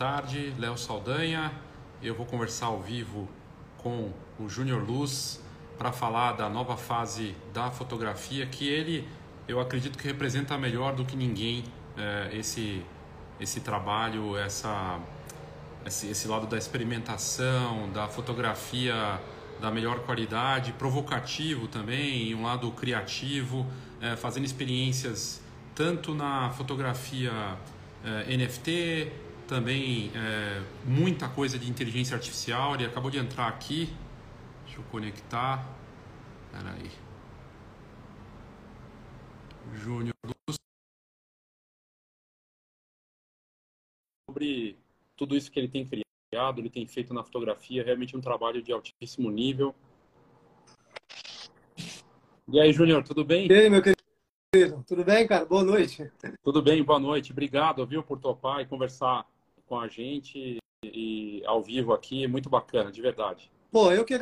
tarde. Léo Saldanha. Eu vou conversar ao vivo com o Júnior Luz para falar da nova fase da fotografia que ele, eu acredito que representa melhor do que ninguém é, esse, esse trabalho, essa, esse, esse lado da experimentação, da fotografia da melhor qualidade, provocativo também, um lado criativo, é, fazendo experiências tanto na fotografia é, NFT, também é, muita coisa de inteligência artificial. Ele acabou de entrar aqui. Deixa eu conectar. Espera aí. Júnior. Sobre tudo isso que ele tem criado, ele tem feito na fotografia, realmente um trabalho de altíssimo nível. E aí, Júnior, tudo bem? E aí, meu querido? Tudo bem, cara? Boa noite. Tudo bem, boa noite. Obrigado, viu, por topar e conversar com a gente e ao vivo aqui. Muito bacana, de verdade. Pô, eu que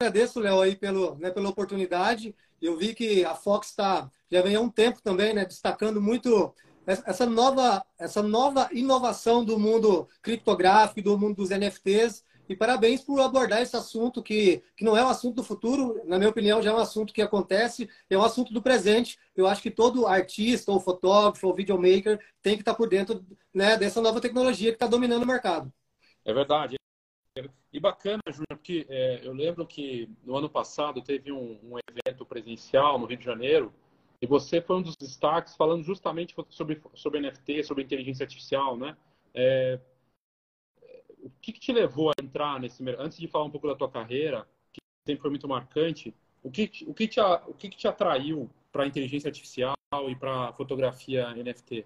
agradeço, Léo, aí pelo, né, pela oportunidade. Eu vi que a Fox está já vem há um tempo também, né, destacando muito essa nova, essa nova inovação do mundo criptográfico, do mundo dos NFTs. E parabéns por abordar esse assunto que, que não é um assunto do futuro, na minha opinião, já é um assunto que acontece, é um assunto do presente. Eu acho que todo artista, ou fotógrafo, ou videomaker tem que estar por dentro né, dessa nova tecnologia que está dominando o mercado. É verdade. E bacana, Júnior, porque é, eu lembro que no ano passado teve um, um, evento presencial no Rio de Janeiro e você foi um dos destaques falando justamente sobre, sobre NFT, sobre inteligência artificial, né? É, o que, que, te levou a entrar nesse mercado? Antes de falar um pouco da tua carreira, que sempre foi muito marcante, o que, o que, te, o que, que te atraiu para a inteligência artificial e para a fotografia NFT?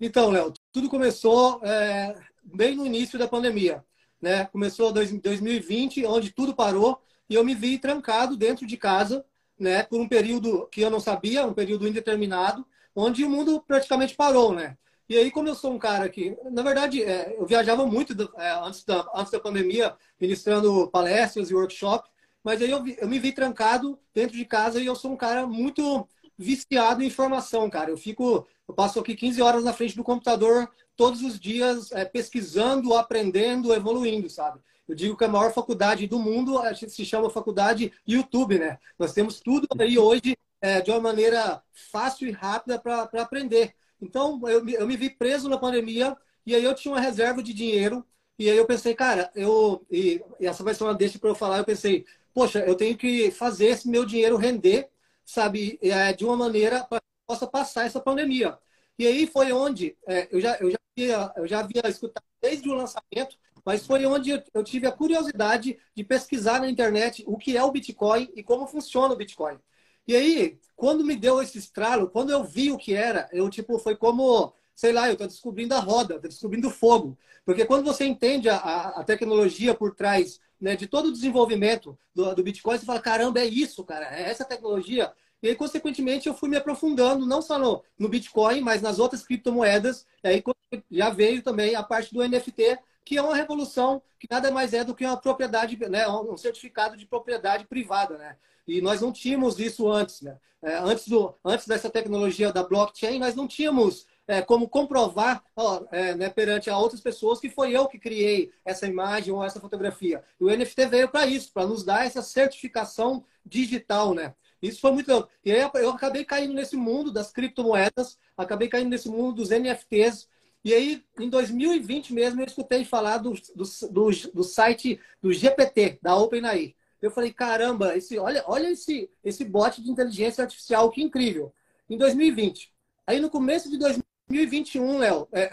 Então, Léo, tudo começou é, bem no início da pandemia. Né? Começou em 2020, onde tudo parou, e eu me vi trancado dentro de casa, né, por um período que eu não sabia, um período indeterminado, onde o mundo praticamente parou, né? E aí, como eu sou um cara que, na verdade, é, eu viajava muito do, é, antes, da, antes da pandemia, ministrando palestras e workshops, mas aí eu, eu me vi trancado dentro de casa e eu sou um cara muito viciado em informação, cara. Eu fico, eu passo aqui 15 horas na frente do computador todos os dias é, pesquisando, aprendendo, evoluindo, sabe? Eu digo que a maior faculdade do mundo se chama faculdade YouTube, né? Nós temos tudo aí hoje é, de uma maneira fácil e rápida para aprender. Então, eu, eu me vi preso na pandemia e aí eu tinha uma reserva de dinheiro e aí eu pensei, cara, eu e, essa vai ser uma deixa para eu falar. Eu pensei, poxa, eu tenho que fazer esse meu dinheiro render, sabe, é, de uma maneira para que possa passar essa pandemia. E aí foi onde é, eu, já, eu, já havia, eu já havia escutado desde o lançamento, mas foi onde eu, eu tive a curiosidade de pesquisar na internet o que é o Bitcoin e como funciona o Bitcoin. E aí, quando me deu esse estralo, quando eu vi o que era, eu tipo, foi como, sei lá, eu estou descobrindo a roda, estou descobrindo o fogo. Porque quando você entende a, a tecnologia por trás né, de todo o desenvolvimento do, do, Bitcoin, você fala, caramba, é isso, cara, é essa tecnologia. E aí, consequentemente, eu fui me aprofundando, não só no, no Bitcoin, mas nas outras criptomoedas. E aí já veio também a parte do NFT, que é uma revolução que nada mais é do que uma propriedade, né, um certificado de propriedade privada, né? E nós não tínhamos isso antes, né? É, antes, do, antes dessa tecnologia da blockchain, nós não tínhamos é, como comprovar ó, é, né, perante a outras pessoas que foi eu que criei essa imagem ou essa fotografia. E o NFT veio para isso, para nos dar essa certificação digital, né? Isso foi muito legal. E aí eu acabei caindo nesse mundo das criptomoedas, acabei caindo nesse mundo dos NFTs, e aí, em 2020 mesmo, eu escutei falar do, do, do, do site do GPT, da OpenAI. Eu falei, caramba, esse, olha, olha esse, esse bot de inteligência artificial, que incrível. Em 2020. Aí, no começo de 2021, Léo, é,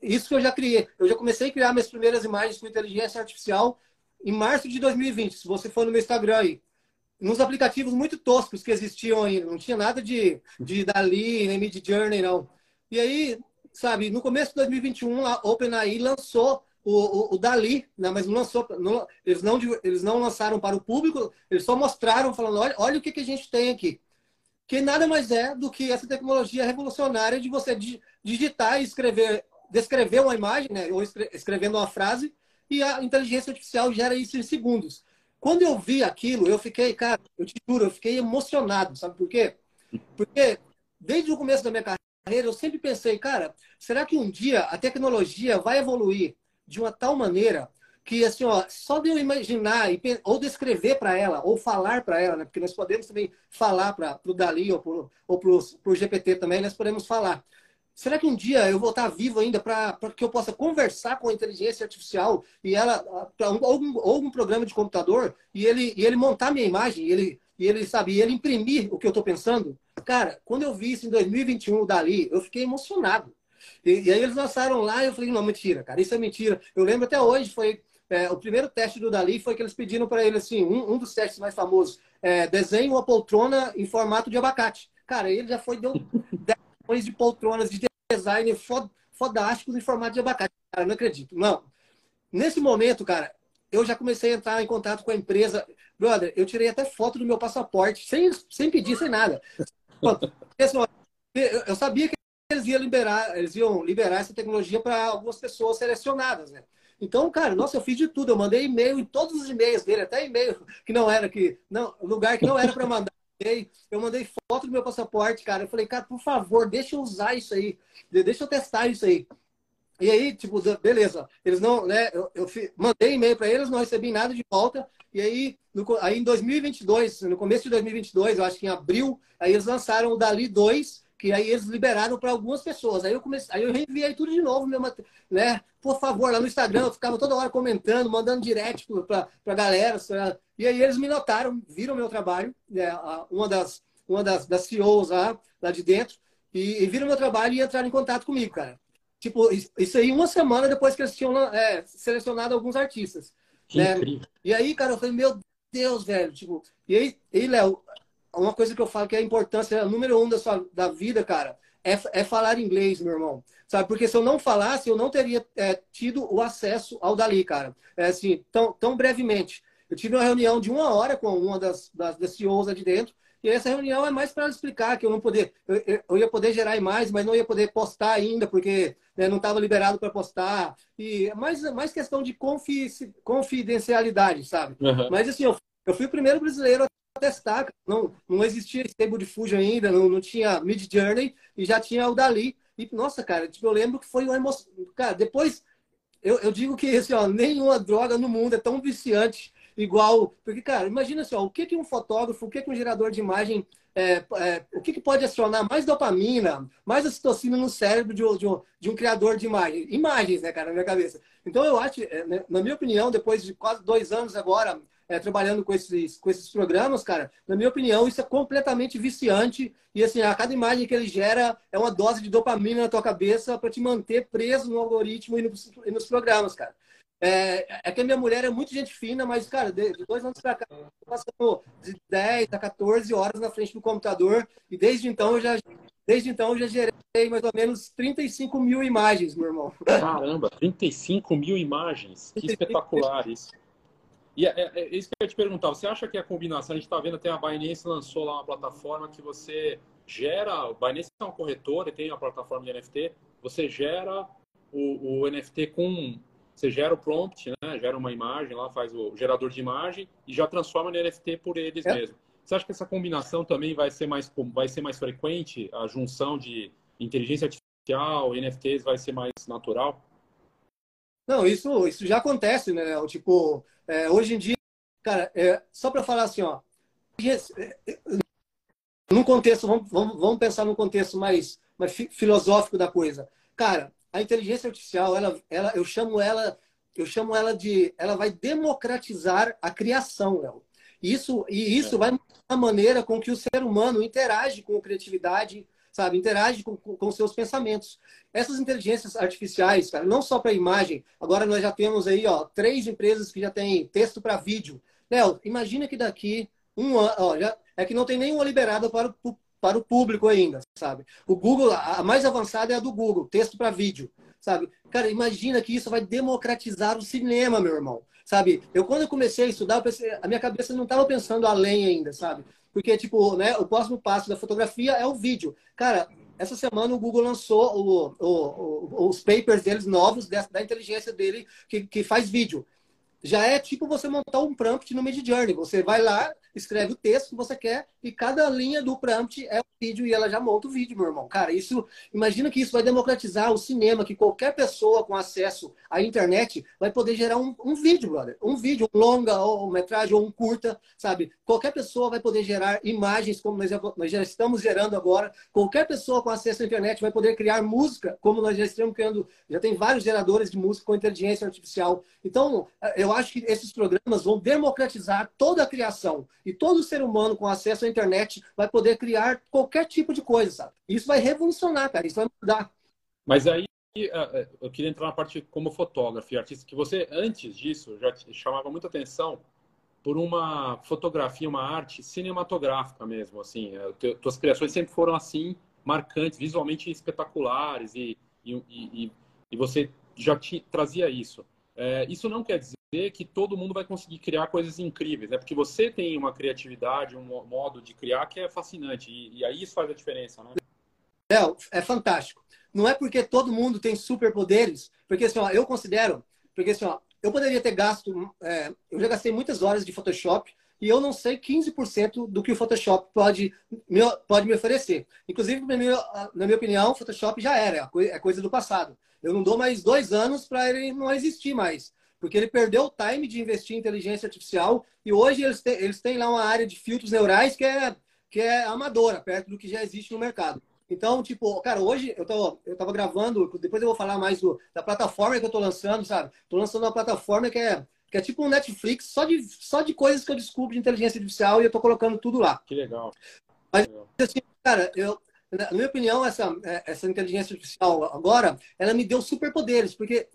isso que eu já criei. Eu já comecei a criar minhas primeiras imagens com inteligência artificial em março de 2020. Se você for no meu Instagram aí, nos aplicativos muito toscos que existiam aí, não tinha nada de, de Dali, nem Mid Journey, não. E aí, sabe, no começo de 2021, a OpenAI lançou o, o, o Dali, né? mas não lançou, não, eles, não, eles não lançaram para o público, eles só mostraram, falando, olha, olha o que, que a gente tem aqui. Que nada mais é do que essa tecnologia revolucionária de você digitar e escrever, descrever uma imagem, né? ou escrevendo uma frase, e a inteligência artificial gera isso em segundos. Quando eu vi aquilo, eu fiquei, cara, eu te juro, eu fiquei emocionado, sabe por quê? Porque desde o começo da minha carreira, eu sempre pensei, cara, será que um dia a tecnologia vai evoluir de uma tal maneira que, assim, ó, só de eu imaginar ou descrever para ela, ou falar para ela, né? Porque nós podemos também falar para o Dali ou para o GPT também, nós podemos falar. Será que um dia eu vou estar vivo ainda para que eu possa conversar com a inteligência artificial e ela, ou algum, algum programa de computador, e ele, e ele montar minha imagem, e ele, e ele sabe, e ele imprimir o que eu estou pensando? Cara, quando eu vi isso em 2021, o Dali, eu fiquei emocionado. E, e aí eles lançaram lá e eu falei, não, mentira, cara, isso é mentira. Eu lembro até hoje, foi é, o primeiro teste do Dali foi que eles pediram para ele assim, um, um, dos testes mais famosos, é, desenhe uma poltrona em formato de abacate. Cara, ele já foi deu 10 milhões de poltronas de design fod, fodásticos em formato de abacate. Cara, não acredito. Não. Nesse momento, cara, eu já comecei a entrar em contato com a empresa. Brother, eu tirei até foto do meu passaporte, sem, sem pedir, sem nada. Eu sabia que eles iam liberar, eles iam liberar essa tecnologia para algumas pessoas selecionadas, né? Então, cara, nossa, eu fiz de tudo. Eu mandei e-mail em todos os e-mails dele, até e-mail que não era que não, lugar que não era para mandar. Eu mandei foto do meu passaporte, cara. Eu falei, cara, por favor, deixa eu usar isso aí, deixa eu testar isso aí. E aí, tipo, beleza, eles não, né? Eu, eu mandei e-mail para eles, não recebi nada de volta. E aí, no, aí em 2022, no começo de 2022, eu acho que em abril, aí eles lançaram o Dali 2, que aí eles liberaram para algumas pessoas. Aí eu comecei, aí eu reenviei tudo de novo, né? Por favor, lá no Instagram, eu ficava toda hora comentando, mandando direct para a galera. E aí eles me notaram, viram meu trabalho, né? uma das uma das, das CEOs lá, lá de dentro, e, e viram meu trabalho e entraram em contato comigo, cara. Tipo, isso aí uma semana depois que eles tinham é, selecionado alguns artistas. Que né? Incrível. E aí, cara, eu falei, meu Deus, velho. Tipo, e aí, e Léo, uma coisa que eu falo que é a importância número um da, sua, da vida, cara, é, é falar inglês, meu irmão. Sabe? Porque se eu não falasse, eu não teria é, tido o acesso ao Dali, cara. É assim, tão, tão brevemente. Eu tive uma reunião de uma hora com uma das, das, das CEOs de dentro, e essa reunião é mais para explicar que eu não poder, eu, eu, ia poder gerar imagens, mas não ia poder postar ainda, porque né, não estava liberado para postar. E é mais, mais questão de confidencialidade, sabe? Uhum. Mas assim, eu, eu fui o primeiro brasileiro testar. Não, não existia Stable Diffusion ainda, não, não tinha Mid Journey e já tinha o Dali. E, nossa, cara, tipo, eu lembro que foi uma emoção. Cara, depois eu, eu digo que assim, ó, nenhuma droga no mundo é tão viciante igual. Porque, cara, imagina assim, ó, o que, que um fotógrafo, o que, que um gerador de imagem. É, é, o que, que pode acionar mais dopamina, mais ocitocina no cérebro de, de, um, de um criador de imagem? Imagens, né, cara, na minha cabeça. Então, eu acho, é, né, na minha opinião, depois de quase dois anos agora é, trabalhando com esses, com esses programas, cara, na minha opinião, isso é completamente viciante. E assim, a cada imagem que ele gera é uma dose de dopamina na tua cabeça para te manter preso no algoritmo e nos, e nos programas, cara. É, é, que a minha mulher é muito gente fina, mas, cara, de, de dois anos para cá, eu passando de 10 a 14 horas na frente do computador. E desde então eu já, desde então eu já gerei mais ou menos 35 mil imagens, meu irmão. Caramba, 35 mil imagens. Que espetacular isso. E é, é, é, isso que eu ia te perguntar. Você acha que a combinação, a gente está vendo até a Binance lançou lá uma plataforma que você gera, o Binance é um corretor e tem uma plataforma de NFT, você gera o, o NFT com, você gera o prompt, né? Gera uma imagem lá, faz o gerador de imagem e já transforma no NFT por eles é. mesmo. Você acha que essa combinação também vai ser mais, vai ser mais frequente? A junção de inteligência artificial, NFTs vai ser mais natural? Não, isso, isso já acontece, né? Tipo, é, hoje em dia, cara, é, só para falar assim, ó, num contexto, vamos, vamos, vamos pensar num contexto mais, mais filosófico da coisa. Cara, a inteligência artificial, ela, ela, eu chamo ela, eu chamo ela de, ela vai democratizar a criação, Léo. Isso e isso é. vai mudar a maneira com que o ser humano interage com criatividade, sabe? Interage com, com, seus pensamentos. Essas inteligências artificiais, cara, não só para imagem, agora nós já temos aí, ó, três empresas que já têm texto para vídeo. Léo, imagina que daqui um ano, já, é que não tem nenhuma liberada para o, para o público ainda, sabe? O Google, a mais avançada é a do Google, texto para vídeo, sabe? Cara, imagina que isso vai democratizar o cinema, meu irmão, sabe? Eu, quando eu comecei a estudar, pensei, a minha cabeça não estava pensando além ainda, sabe? Porque, tipo, né, o próximo passo da fotografia é o vídeo. Cara, essa semana o Google lançou o, o, o, os papers deles novos da, da inteligência dele que, que faz vídeo. já é tipo você montar um prompt no Mid Journey. Você vai lá, escreve o texto que você quer e cada linha do prompt é um vídeo e ela já monta o vídeo, meu irmão. Cara, isso, imagina que isso vai democratizar o cinema, que qualquer pessoa com acesso à internet vai poder gerar um, um vídeo, brother. Um vídeo, um longa, ou um metragem, ou um curta, sabe? Qualquer pessoa vai poder gerar imagens, como nós já, nós já estamos gerando agora. Qualquer pessoa com acesso à internet vai poder criar música, como nós já estamos criando. Já tem vários geradores de música com inteligência artificial. Então, eu acho que esses programas vão democratizar toda a criação e todo ser humano com acesso à internet vai poder criar qualquer tipo de coisa, sabe? Isso vai revolucionar, cara, isso vai mudar. Mas aí é, é, eu queria entrar na parte como fotógrafo e artista, que você, antes disso, já chamava muita atenção por uma fotografia, uma arte cinematográfica mesmo, assim. É, tuas criações sempre foram assim, marcantes, visualmente espetaculares e, e, e, e você já te, trazia isso. É, isso não quer dizer que todo mundo vai conseguir criar coisas incríveis, né? Porque você tem uma criatividade, um modo de criar que é fascinante. E, e aí isso faz a diferença, né? É, é fantástico. Não é porque todo mundo tem superpoderes, porque assim, ó, eu considero, porque assim, ó, eu poderia ter gasto, é, eu já gastei muitas horas de Photoshop e eu não sei 15% do que o Photoshop pode me, pode me oferecer. Inclusive, na minha, na minha opinião, o Photoshop já era, é coisa do passado. Eu não dou mais dois anos para ele não existir mais porque ele perdeu o time de investir em inteligência artificial e hoje eles têm, eles têm lá uma área de filtros neurais que é, que é amadora, perto do que já existe no mercado. Então, tipo, cara, hoje eu, tô, eu tava gravando, depois eu vou falar mais do, da plataforma que eu tô lançando, sabe? Tô lançando uma plataforma que é, que é tipo um Netflix, só de, só de coisas que eu descubro de inteligência artificial e eu tô colocando tudo lá. Que legal. Mas, assim, cara, eu, na minha opinião, essa, essa inteligência artificial agora, ela me deu superpoderes, porque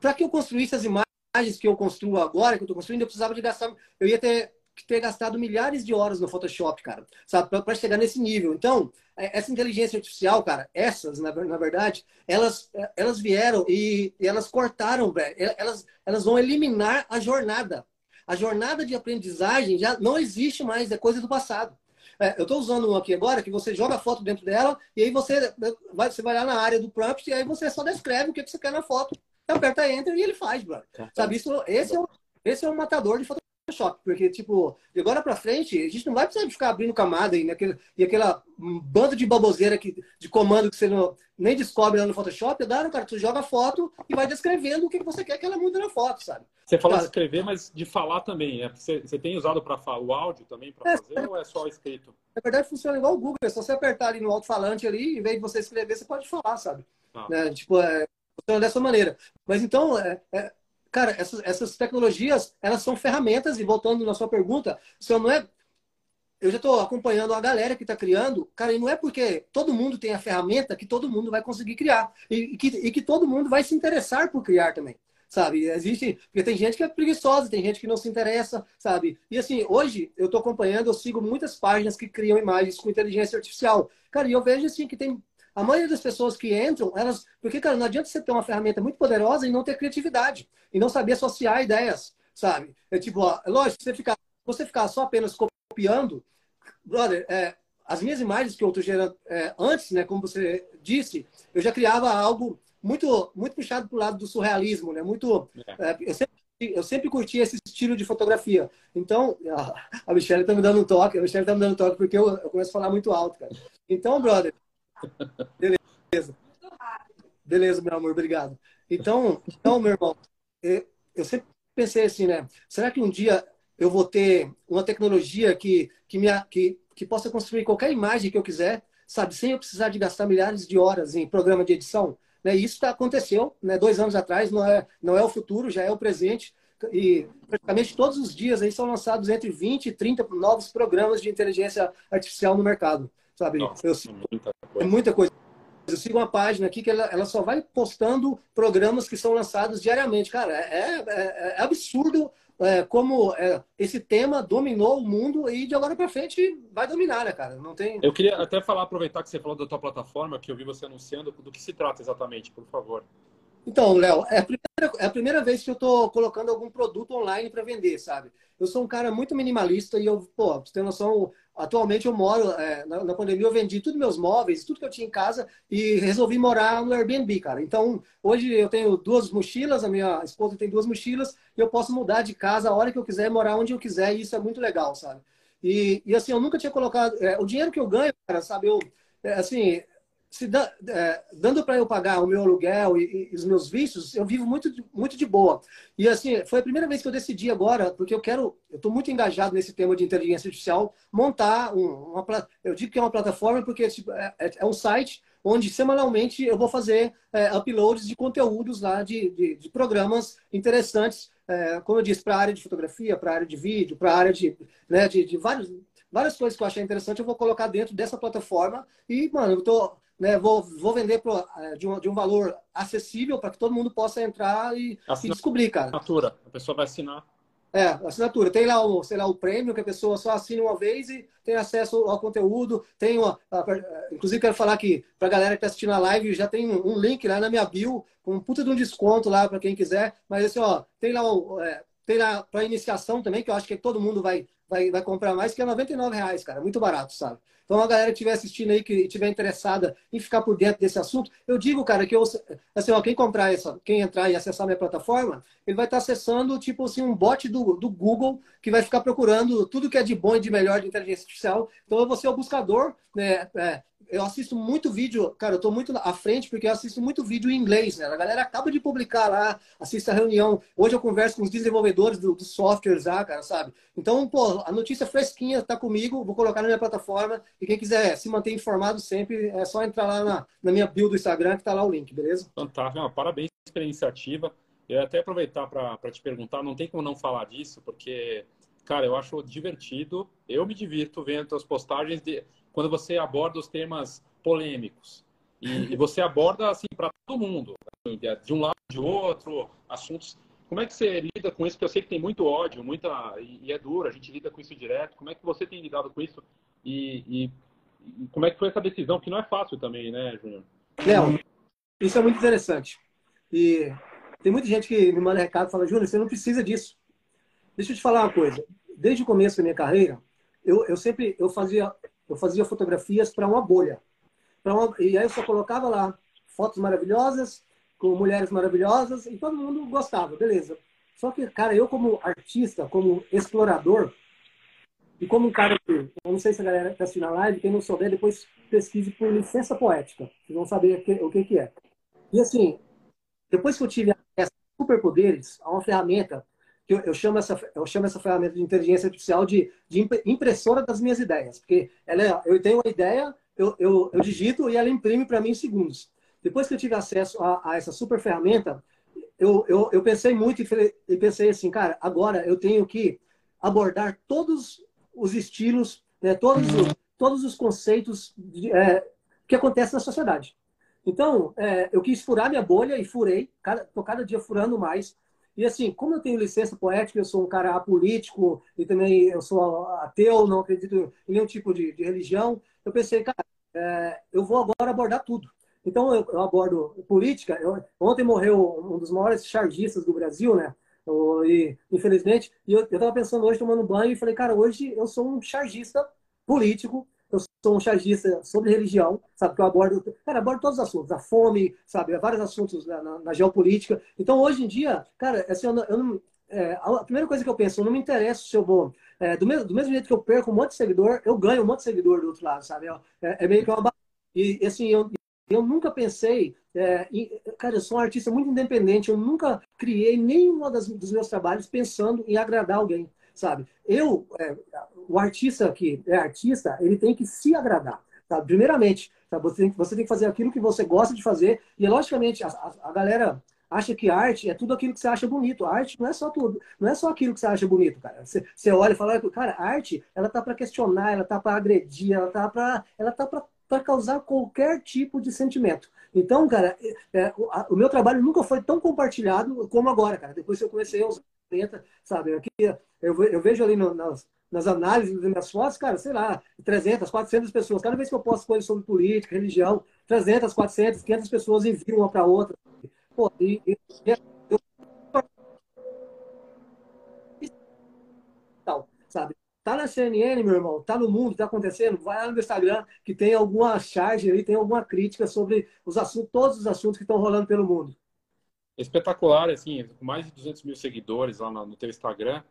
para que eu construísse as imagens que eu construo agora, que eu estou construindo, eu precisava de gastar, eu ia ter que ter gastado milhares de horas no Photoshop, cara, sabe, para chegar nesse nível. Então, é, essa inteligência artificial, cara, essas, na, na verdade, elas, elas vieram e, e elas cortaram, elas, elas vão eliminar a jornada. A jornada de aprendizagem já não existe mais, é coisa do passado. É, eu estou usando um aqui agora que você joga a foto dentro dela e aí você vai, você vai lá na área do prompt e aí você só descreve o que, que você quer na foto aperta Enter e ele faz, bro. Sabe, isso, esse, é o, esse é um matador de Photoshop, porque, tipo, de agora pra frente, a gente não vai precisar de ficar abrindo camada e, naquele, e aquela bando de baboseira que, de comando que você não, nem descobre lá no Photoshop, dá, cara, tu joga a foto e vai descrevendo o que você quer que ela mude na foto, sabe? Você fala de escrever, mas de falar também, né? Você, você tem usado para o áudio também para é, fazer é, ou é só escrito? Na verdade, funciona igual o Google, é só você apertar ali no alto-falante ali, em vez de você escrever, você pode falar, sabe? Ah. Né? Tipo, é, funciona dessa maneira. Mas então, é, é, cara, essas, essas tecnologias, elas são ferramentas, e voltando na sua pergunta, se não é. Eu já estou acompanhando a galera que está criando, cara, e não é porque todo mundo tem a ferramenta que todo mundo vai conseguir criar. E, e, que, e que todo mundo vai se interessar por criar também sabe? Existe, porque tem gente que é preguiçosa, tem gente que não se interessa, sabe? E assim, hoje eu estou acompanhando, eu sigo muitas páginas que criam imagens com inteligência artificial. Cara, e eu vejo assim que tem a maioria das pessoas que entram, elas. Porque, cara, não adianta você ter uma ferramenta muito poderosa e não ter criatividade. E não saber associar ideias, sabe? É tipo, ó, lógico, você ficar, você ficar só apenas copiando, brother, é, as minhas imagens que eu estou gerando é, antes, né, como você disse, eu já criava algo muito muito puxado para o lado do surrealismo, né? Muito. É. É, eu, sempre, eu sempre curti esse estilo de fotografia. Então, a Michelle está me dando um toque, a Michelle está me dando um toque porque eu, eu começo a falar muito alto, cara. Então, brother, Beleza. Beleza, meu amor, obrigado. Então, então meu irmão, eu sempre pensei assim, né? Será que um dia eu vou ter uma tecnologia que, que, me, que, que possa construir qualquer imagem que eu quiser, sabe? Sem eu precisar de gastar milhares de horas em programa de edição? Né? Isso tá, aconteceu né? dois anos atrás, não é, não é o futuro, já é o presente. E praticamente todos os dias aí são lançados entre 20 e 30 novos programas de inteligência artificial no mercado sabe? Nossa, eu, muita coisa. É muita coisa. Eu sigo uma página aqui que ela, ela só vai postando programas que são lançados diariamente. Cara, é, é, é absurdo é, como é, esse tema dominou o mundo e de agora para frente vai dominar, né, cara? Não tem. Eu queria até falar, aproveitar que você falou da tua plataforma, que eu vi você anunciando, do que se trata exatamente, por favor. Então, Léo, é é a primeira vez que eu estou colocando algum produto online para vender, sabe? Eu sou um cara muito minimalista e eu, pô, você tem noção, atualmente eu moro, é, na, na, pandemia eu vendi todos meus móveis, tudo que eu tinha em casa e resolvi morar no Airbnb, cara. Então, hoje eu tenho duas mochilas, a minha esposa tem duas mochilas e eu posso mudar de casa a hora que eu quiser, morar onde eu quiser e isso é muito legal, sabe? E, e assim, eu nunca tinha colocado, é, o dinheiro que eu ganho, cara, sabe, eu, é, assim, se da, é, dando para eu pagar o meu aluguel e, e, os meus vícios, eu vivo muito, muito de boa. E assim, foi a primeira vez que eu decidi agora, porque eu quero, eu estou muito engajado nesse tema de inteligência artificial, montar um, uma, eu digo que é uma plataforma porque tipo, é, é, é um site onde semanalmente eu vou fazer é, uploads de conteúdos lá de, de, de programas interessantes, é, como eu disse, para a área de fotografia, para a área de vídeo, para a área de, né, de, de vários várias coisas que eu achei interessante, eu vou colocar dentro dessa plataforma. E, mano, eu tô, né, vou, vou vender pro, é, de, um, de um valor acessível para que todo mundo possa entrar e, e descobrir, cara. Assinatura, a pessoa vai assinar. É, assinatura. Tem lá o, sei lá, o prêmio que a pessoa só assina uma vez e tem acesso ao conteúdo. Tem uma, inclusive quero falar que para a galera que está assistindo a live já tem um, link lá na minha bio com um puta de um desconto lá para quem quiser. Mas assim, ó, tem lá, é, tem lá para iniciação também que eu acho que todo mundo vai vai, vai comprar mais, que é 99 reais, cara. Muito barato, sabe? Então, a galera que estiver assistindo aí, que estiver interessada em ficar por dentro desse assunto, eu digo, cara, que eu, assim, ó, quem comprar essa, quem entrar e acessar minha plataforma, ele vai estar acessando, tipo assim, um bot do, do Google que vai ficar procurando tudo que é de bom e de melhor de inteligência artificial. Então, eu vou ser o buscador, né? É, eu assisto muito vídeo, cara, eu tô muito à frente porque eu assisto muito vídeo em inglês, né? A galera acaba de publicar lá, assiste a reunião. Hoje eu converso com os desenvolvedores dos do softwares lá, cara, sabe? Então, pô, a notícia fresquinha tá comigo, vou colocar na minha plataforma e quem quiser se manter informado sempre, é só entrar lá na, na minha bio do Instagram que tá lá o link, beleza? Fantástico, parabéns pela iniciativa. Eu até aproveitar para te perguntar, não tem como não falar disso, porque, cara, eu acho divertido, eu me divirto vendo as postagens de quando você aborda os temas polêmicos. E, e você aborda assim para todo mundo, de um lado de outro, assuntos. Como é que você lida com isso? Porque eu sei que tem muito ódio, muita e, é duro. A gente lida com isso direto. Como é que você tem lidado com isso? E, e como é que foi essa decisão? Que não é fácil também, né, Júnior? Léo, isso é muito interessante. E tem muita gente que me manda recado e fala, Júnior, você não precisa disso. Deixa eu te falar uma coisa. Desde o começo da minha carreira, eu, eu sempre eu fazia eu fazia fotografias para uma bolha. Uma... E aí eu só colocava lá fotos maravilhosas, com mulheres maravilhosas, e todo mundo gostava, beleza. Só que, cara, eu como artista, como explorador, e como um cara que, eu não sei se a galera está assistindo a live, quem não souber, depois pesquise por licença poética. Vocês vão saber o que, que, é. E assim, depois que eu tive acesso a superpoderes, a uma ferramenta eu, eu, chamo essa, eu chamo essa ferramenta de inteligência artificial de, de impressora das minhas ideias. Porque ela é, eu tenho uma ideia, eu, eu, eu digito e ela imprime para mim em segundos. Depois que eu tive acesso a, a essa super ferramenta, eu, eu, eu pensei muito e, pensei assim, cara, agora eu tenho que abordar todos os estilos, né, todos, os, todos os conceitos de, é, que acontecem na sociedade. Então, é, eu quis furar minha bolha e furei, estou cada dia furando mais. E assim, como eu tenho licença poética, eu sou um cara apolítico e também eu sou ateu, não acredito em nenhum tipo de, de religião, eu pensei, cara, é, eu vou agora abordar tudo. Então eu, eu abordo política. Eu, ontem morreu um dos maiores chargistas do Brasil, né? E, infelizmente, e eu estava pensando hoje tomando banho e falei, cara, hoje eu sou um chargista político eu sou um chargista sobre religião, sabe? Que eu abordo, cara, abordo todos os assuntos, a fome, sabe? Vários assuntos na, na, na geopolítica. Então, hoje em dia, cara, assim, eu não, eu não é, a primeira coisa que eu penso, não me interessa se eu vou. É, do, mesmo, do mesmo jeito que eu perco um monte de seguidor, eu ganho um monte de seguidor do outro lado, sabe? É, é meio que uma. E, assim, eu, eu nunca pensei. É, em, cara, eu sou um artista muito independente, eu nunca criei nenhum dos meus trabalhos pensando em agradar alguém sabe? Eu, é, o artista que é artista, ele tem que se agradar, sabe? Primeiramente, sabe? Você, tem, você tem que fazer aquilo que você gosta de fazer e, logicamente, a, a, a galera acha que arte é tudo aquilo que você acha bonito. Arte não é só tudo, não é só aquilo que você acha bonito, cara. Você, você olha e fala, cara, arte, ela tá para questionar, ela tá para agredir, ela tá para, ela tá para causar qualquer tipo de sentimento. Então, cara, é, é, o, a, o, meu trabalho nunca foi tão compartilhado como agora, cara. Depois que eu comecei a usar sabe? Aqui, eu, eu vejo ali no, nas, nas análises das minhas fotos, cara, sei lá, 300, 400 pessoas. Cada vez que eu posto coisas sobre política, religião, 300, 400, 500 pessoas enviam uma para outra. Pô, e, e, eu, tal, sabe? Tá na CNN, meu irmão, tá no mundo, tá acontecendo, vai lá no Instagram que tem alguma charge aí, tem alguma crítica sobre os assuntos, todos os assuntos que estão rolando pelo mundo. Espetacular, assim, com mais de 200 mil seguidores lá no, no teu Instagram,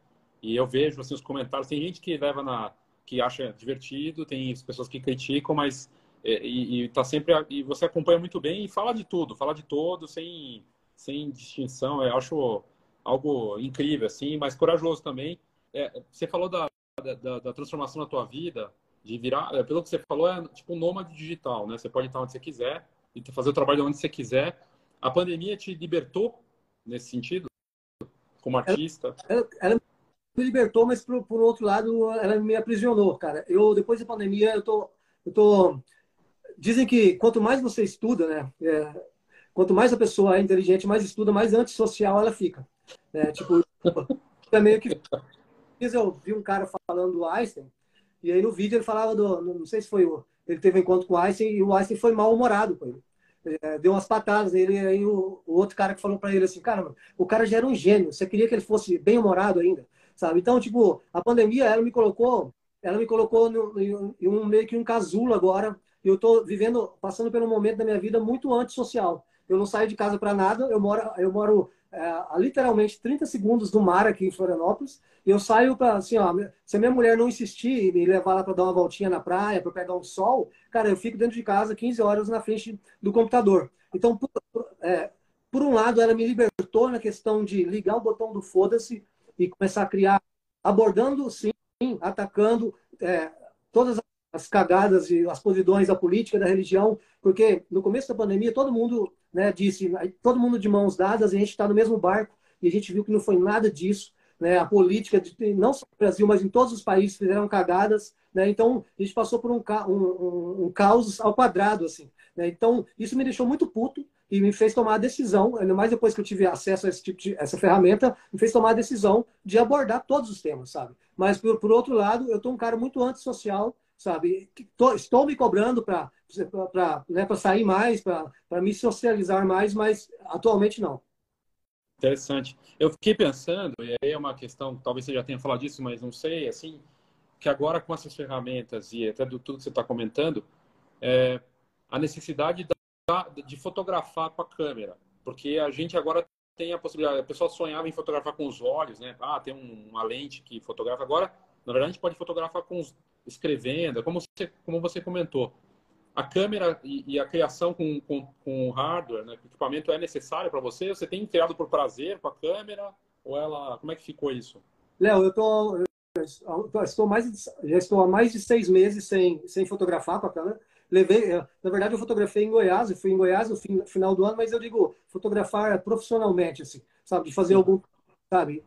e eu vejo assim, os comentários, tem gente que leva na, que acha divertido, tem pessoas que criticam, mas é, e, e tá sempre e você acompanha muito bem e fala de tudo, fala de todo sem sem distinção. Eu acho algo incrível assim, mas corajoso também. É, você falou da, da, da, transformação na tua vida, de virar, é, pelo que você falou, é tipo um nômade digital, né? Você pode estar onde você quiser e fazer o trabalho onde você quiser. A pandemia te libertou nesse sentido, como artista? Ela, ela me libertou, mas por, por outro lado, ela me aprisionou, cara. Eu depois da pandemia, eu tô, eu tô dizem que quanto mais você estuda, né? É, quanto mais a pessoa é inteligente, mais estuda, mais antissocial ela fica. Né? Tipo, é meio que. Eu vi um cara falando do Einstein, e aí no vídeo ele falava do. Não sei se foi o. Ele teve um encontro com o Einstein e o Einstein foi mal-humorado com ele. É, deu umas patadas nele, e aí o, o outro cara que falou para ele assim: Cara, o cara já era um gênio, você queria que ele fosse bem-humorado ainda, sabe? Então, tipo, a pandemia, ela me colocou. Ela me colocou em um meio que um casulo agora, eu estou vivendo, passando pelo momento da minha vida muito antissocial. Eu não saio de casa para nada, eu moro, eu moro a literalmente 30 segundos do mar aqui em Florianópolis, e eu saio para, assim, ó, se a minha mulher não insistir e me levar lá para dar uma voltinha na praia, para pegar um sol, cara, eu fico dentro de casa 15 horas na frente do computador. Então, por, é, por um lado, ela me libertou na questão de ligar o botão do foda-se e começar a criar, abordando, sim, atacando é, todas as as cagadas e as podridões da política, da religião, porque no começo da pandemia todo mundo né, disse, todo mundo de mãos dadas, a gente está no mesmo barco e a gente viu que não foi nada disso. Né? A política, de, não só no Brasil, mas em todos os países fizeram cagadas. Né? Então a gente passou por um, um, um caos ao quadrado. assim. Né? Então isso me deixou muito puto e me fez tomar a decisão, ainda mais depois que eu tive acesso a esse tipo de, essa ferramenta, me fez tomar a decisão de abordar todos os temas, sabe? Mas por, por outro lado, eu estou um cara muito antissocial, sabe? Estou me cobrando para né, sair mais, para me socializar mais, mas atualmente não. Interessante. Eu fiquei pensando, e aí é uma questão, talvez você já tenha falado disso, mas não sei, assim, que agora com essas ferramentas e até do tudo que você está comentando, é, a necessidade da, de fotografar com a câmera, porque a gente agora tem a possibilidade, a pessoa sonhava em fotografar com os olhos, né? Ah, tem uma lente que fotografa. Agora, na verdade, a gente pode fotografar com os, escrevendo, como você, como você comentou. A câmera e, e a criação com, com, com hardware, né, equipamento é necessário para você? Você tem criado por prazer com a câmera? Ou ela, como é que ficou isso? Léo, eu tô, eu estou mais, já estou há mais de seis meses sem, sem fotografar com a câmera. Levei, na verdade, eu fotografei em Goiás, eu fui em Goiás no final do ano, mas eu digo fotografar profissionalmente, assim, sabe, de fazer algum, sabe,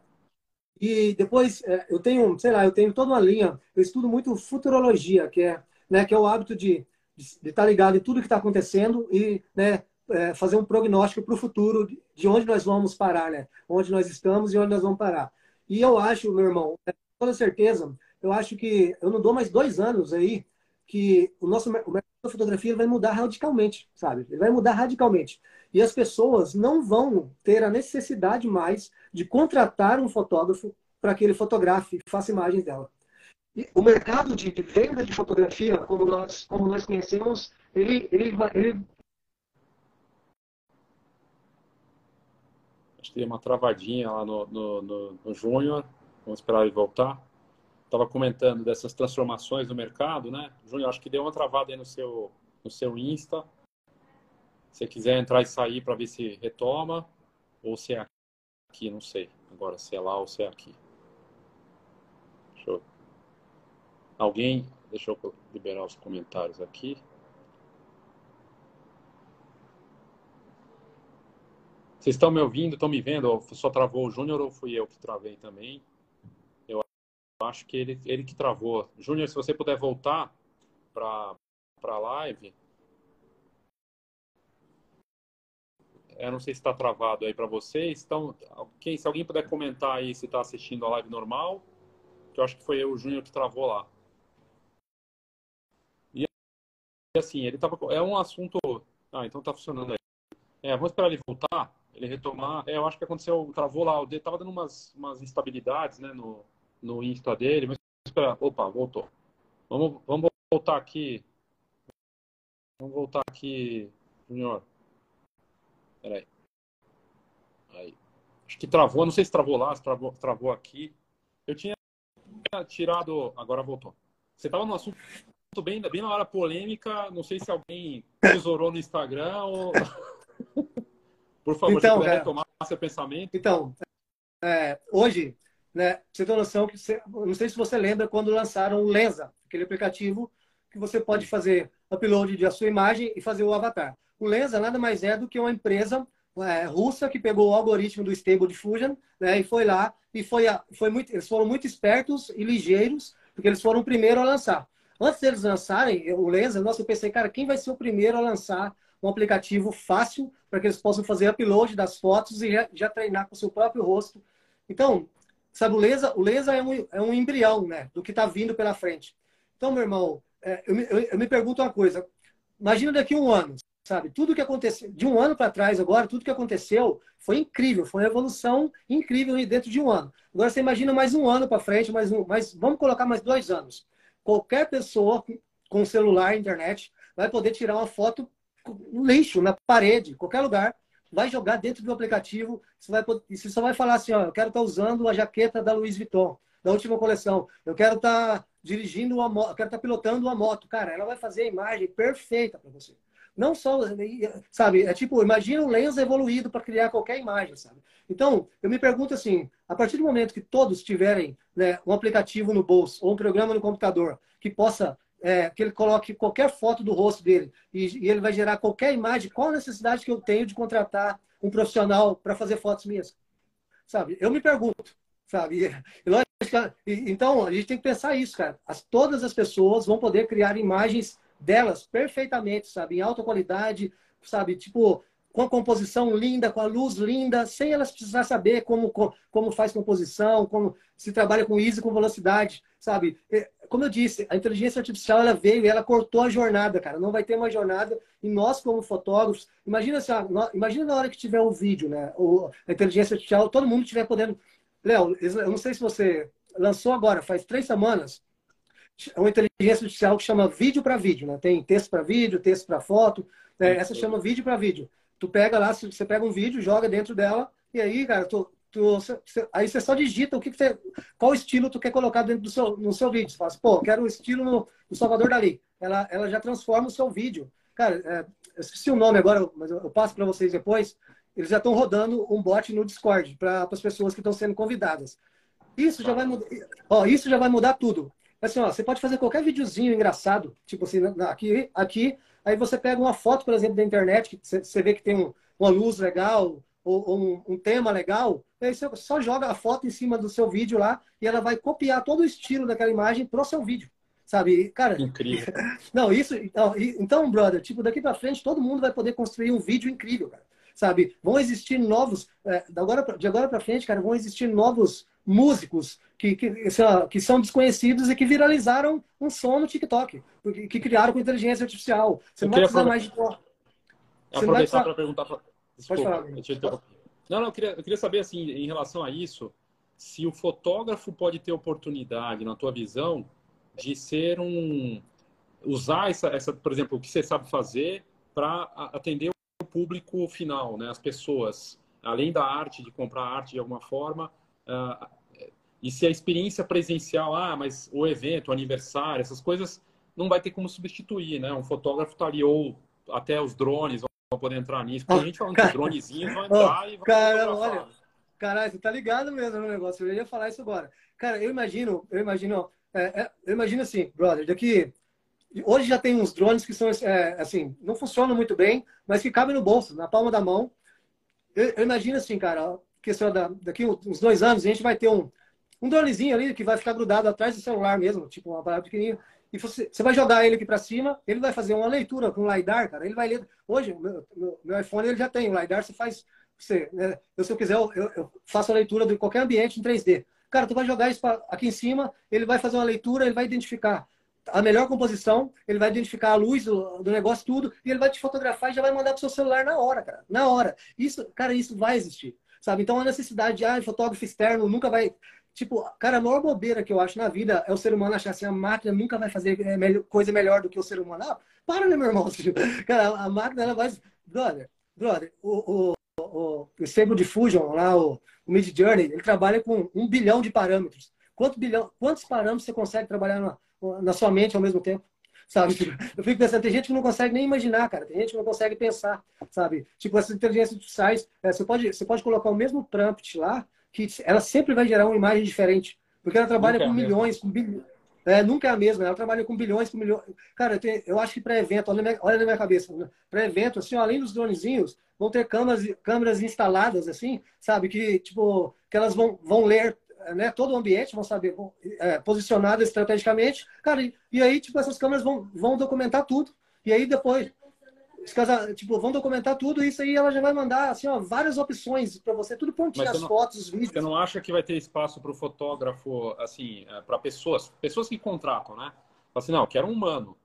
e depois é, eu tenho, sei lá, eu tenho toda uma linha, eu estudo muito futurologia, que é, né, que é o hábito de de estar tá ligado em tudo que está acontecendo e né, é, fazer um prognóstico para o futuro de onde nós vamos parar, né? Onde nós estamos e onde nós vamos parar. E eu acho, meu irmão, com toda certeza, eu acho que eu não dou mais dois anos aí que o nosso o mercado da fotografia vai mudar radicalmente, sabe? Ele vai mudar radicalmente. E as pessoas não vão ter a necessidade mais de contratar um fotógrafo para que ele fotografe e faça imagens dela. E o mercado de, venda de fotografia, como nós, como nós conhecemos, ele, ele, ele... Acho que tem uma travadinha lá no, no, no, no Júnior. Vamos esperar ele voltar. Estava comentando dessas transformações no mercado, né? Júnior, acho que deu uma travada aí no seu, no seu Insta. Se quiser entrar e sair para ver se retoma, ou se é aqui, não sei. Agora, se é lá ou se é aqui. Deixa eu... Alguém, deixa eu liberar os comentários aqui. Vocês estão me ouvindo? Estão me vendo? Só travou o Júnior ou fui eu que travei também? Eu acho que ele, ele que travou. Júnior, se você puder voltar para a live, Eu não sei se está travado aí para vocês. Então, quem, se alguém puder comentar aí se está assistindo a live normal, que eu acho que foi o Júnior, que travou lá. E assim, ele tava. É um assunto. Ah, então está funcionando aí. É, vamos esperar ele voltar. ele retomar. É, eu acho que aconteceu, travou lá, o dedo tava dando umas, umas instabilidades, né, no, no Insta dele, mas espera, opa, voltou. Vamos, vamos voltar aqui. Vamos voltar aqui, Junior. Peraí. Aí. Acho que travou, não sei se travou lá, se travou, travou aqui. Eu tinha tirado, agora voltou. Você estava no assunto bem, bem na hora polêmica, não sei se alguém tesourou no Instagram ou... Por favor, então, puder retomar seu pensamento. Então, é, hoje, né, você tem noção que, você, não sei se você lembra quando lançaram o Lenza, aquele aplicativo que você pode fazer upload da sua imagem e fazer o avatar. O Lenza nada mais é do que uma empresa é, russa que pegou o algoritmo do Stable Diffusion né, e foi lá e foi, foi muito, eles foram muito espertos e ligeiros porque eles foram o primeiro a lançar. Antes deles lançarem o Lenza, nossa, eu pensei, cara, quem vai ser o primeiro a lançar um aplicativo fácil para que eles possam fazer upload das fotos e já, já treinar com o seu próprio rosto. Então, sabe, o Lenza, o Lenza é, um, é um embrião né, do que está vindo pela frente. Então, meu irmão, é, eu, eu, eu me pergunto uma coisa. Imagina daqui a um ano, sabe? Tudo que aconteceu, de um ano para trás agora, tudo que aconteceu foi incrível, foi uma evolução incrível dentro de um ano. Agora você imagina mais um ano para frente, mais um, mais, vamos colocar mais dois anos. Qualquer pessoa com celular, internet, vai poder tirar uma foto no lixo, na parede, qualquer lugar, vai jogar dentro do aplicativo, você, vai, você só vai falar assim, ó, eu quero estar tá usando a jaqueta da Louis Vuitton, da última coleção, eu quero estar tá dirigindo uma moto, eu quero estar tá pilotando uma moto. Cara, ela vai fazer a imagem perfeita para você. Não só, sabe, é tipo, imagina um lens evoluído para criar qualquer imagem, sabe? Então, eu me pergunto assim, a partir do momento que todos tiverem né, um aplicativo no bolso ou um programa no computador que possa é, que ele coloque qualquer foto do rosto dele e, e, ele vai gerar qualquer imagem, qual a necessidade que eu tenho de contratar um profissional para fazer fotos minhas? Sabe? Eu me pergunto, sabe? E, lógico, então, a gente tem que pensar isso, cara. As, todas as pessoas vão poder criar imagens delas perfeitamente, sabe? Em alta qualidade, sabe? Tipo, com a composição linda, com a luz linda, sem elas precisar saber como, como faz composição, como se trabalha com ISO, com velocidade, sabe? Como eu disse, a inteligência artificial ela veio e ela cortou a jornada, cara. Não vai ter uma jornada e nós como fotógrafos, imagina assim, imagina na hora que tiver o vídeo, né? O, a inteligência artificial, todo mundo estiver podendo. Léo, eu não sei se você lançou agora, faz três semanas, uma inteligência artificial que chama vídeo para vídeo, né? Tem texto para vídeo, texto para foto. Né? Essa chama vídeo para vídeo. Tu pega lá, você pega um vídeo, joga dentro dela, e aí, cara, tu, tu, aí você só digita o que, que você, qual estilo tu quer colocar dentro do seu, no seu vídeo. Você fala assim, pô, quero o estilo no, no Salvador Dali. Ela, ela já transforma o seu vídeo. Cara, é, eu esqueci o nome agora, mas eu, eu passo para vocês depois. Eles já estão rodando um bot no Discord para as pessoas que estão sendo convidadas. Isso já vai mudar. Ó, isso já vai mudar tudo. Assim, ó, você pode fazer qualquer videozinho engraçado, tipo assim, aqui, aqui, aí você pega uma foto, por exemplo, da internet, que você vê que tem um, uma luz legal, ou, ou um, um, tema legal, aí você só joga a foto em cima do seu vídeo lá e ela vai copiar todo o estilo daquela imagem pro seu vídeo. Sabe? Cara, incrível. Não, isso. Então, então, brother, tipo, daqui para frente todo mundo vai poder construir um vídeo incrível, cara. Sabe? Vão existir novos. É, de agora para frente, cara, vão existir novos músicos que, que, que, são desconhecidos e que viralizaram um som no TikTok, que criaram com inteligência artificial. Você não vai precisar mais de. Você aproveitar para perguntar. Pra... Desculpa, Pode falar. Eu te não, não, eu queria, eu queria saber, assim, em relação a isso, se o fotógrafo pode ter oportunidade, na tua visão, de ser um. usar essa, essa por exemplo, o que você sabe fazer para atender o público final, né? as pessoas. Além da arte, de comprar arte de alguma forma, Uh, e se a experiência presencial, ah, mas o evento, o aniversário, essas coisas, não vai ter como substituir, né? Um fotógrafo tá ali, ou até os drones vão poder entrar nisso. Porque a gente falando cara, que dronezinhos vão entrar oh, e vão Cara, olha, caralho, você tá ligado mesmo no negócio. Eu ia falar isso agora. Cara, eu imagino, eu imagino, é, é, eu imagino assim, brother, daqui. Hoje já tem uns drones que são, é, assim, não funcionam muito bem, mas que cabem no bolso, na palma da mão. Eu, eu imagino assim, cara, questão da, daqui uns dois anos, a gente vai ter um, um dronezinho ali que vai ficar grudado atrás do celular mesmo, tipo uma parada pequenininha. E você, você vai jogar ele aqui para cima, ele vai fazer uma leitura com LiDAR, cara. Ele vai ler. Hoje, meu, meu, meu iPhone ele já tem. O LiDAR você faz. Você, né? eu, se eu quiser, eu, eu, faço a leitura de qualquer ambiente em 3D. Cara, tu vai jogar isso pra, aqui em cima, ele vai fazer uma leitura, ele vai identificar a melhor composição, ele vai identificar a luz do, do, negócio, tudo, e ele vai te fotografar e já vai mandar pro seu celular na hora, cara. Na hora. Isso, cara, isso vai existir. Sabe? Então a necessidade de, ah, fotógrafo externo nunca vai. Tipo, cara, a maior bobeira que eu acho na vida é o ser humano achar assim, a máquina nunca vai fazer é, coisa melhor do que o ser humano. Ah, para, né, meu irmão? Cara, a máquina, ela vai. Brother, brother, o, o, o, o Stable Diffusion, lá, o, o Mid Journey, ele trabalha com um bilhão de parâmetros. Quanto bilhão, quantos parâmetros você consegue trabalhar na, na sua mente ao mesmo tempo? Sabe? Eu fico pensando, tem gente que não consegue nem imaginar, cara. Tem gente que não consegue pensar, sabe? Tipo, essas inteligências artificiais, é, você, pode, você pode colocar o mesmo prompt lá, que ela sempre vai gerar uma imagem diferente. Porque ela trabalha nunca com é milhões, com bilhões. É, nunca é a mesma, ela trabalha com bilhões, com milhões. Cara, eu, tenho, eu acho que para evento, olha, minha, olha na minha cabeça, né? para evento, assim, além dos dronezinhos, vão ter câmeras, câmeras instaladas, assim, sabe? Que, tipo, que elas vão, vão ler né, todo o ambiente, vão saber é, posicionado estrategicamente. Cara, e, e, aí, tipo, essas câmeras vão, vão documentar tudo. E aí depois, tipo, vão documentar tudo e isso aí ela já vai mandar, assim, ó, várias opções para você, tudo prontinho, as não, fotos, os vídeos. Você não acha que vai ter espaço para o fotógrafo, assim, é, para pessoas, pessoas que contratam, né? Assim, não, quero um humano,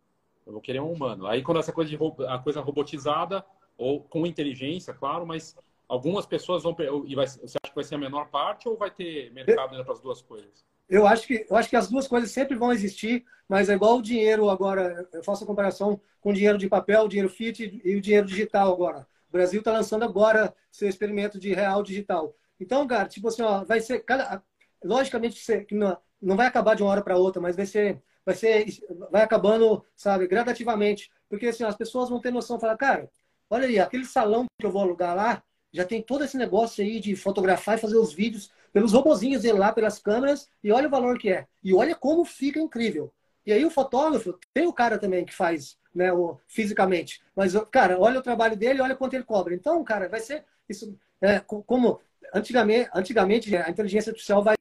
eu vou querer um humano. Aí quando essa coisa de a coisa robotizada, ou com inteligência, claro, mas algumas pessoas vão e vai, você acha que vai ser a menor parte ou vai ter mercado ainda para as duas coisas? Eu acho que eu acho que as duas coisas sempre vão existir, mas é igual o dinheiro agora. Eu faço a comparação com o dinheiro de papel, o dinheiro fiat e o dinheiro digital agora. O Brasil está lançando agora seu experimento de real digital. Então, cara, tipo assim, ó, vai ser cada, logicamente não, não vai acabar de uma hora para outra, mas vai ser vai ser vai acabando, sabe, gradativamente, porque assim as pessoas vão ter noção, falar, cara, olha aí, aquele salão que eu vou alugar lá, já tem todo esse negócio aí de fotografar e fazer os vídeos pelos robozinhos dele lá, pelas câmeras, e olha o valor que é. E olha como fica incrível. E aí o fotógrafo, tem o cara também que faz, né, o, fisicamente. Mas, cara, olha o trabalho dele, olha quanto ele cobra. Então, cara, vai ser isso. É, como antigamente, antigamente a inteligência artificial vai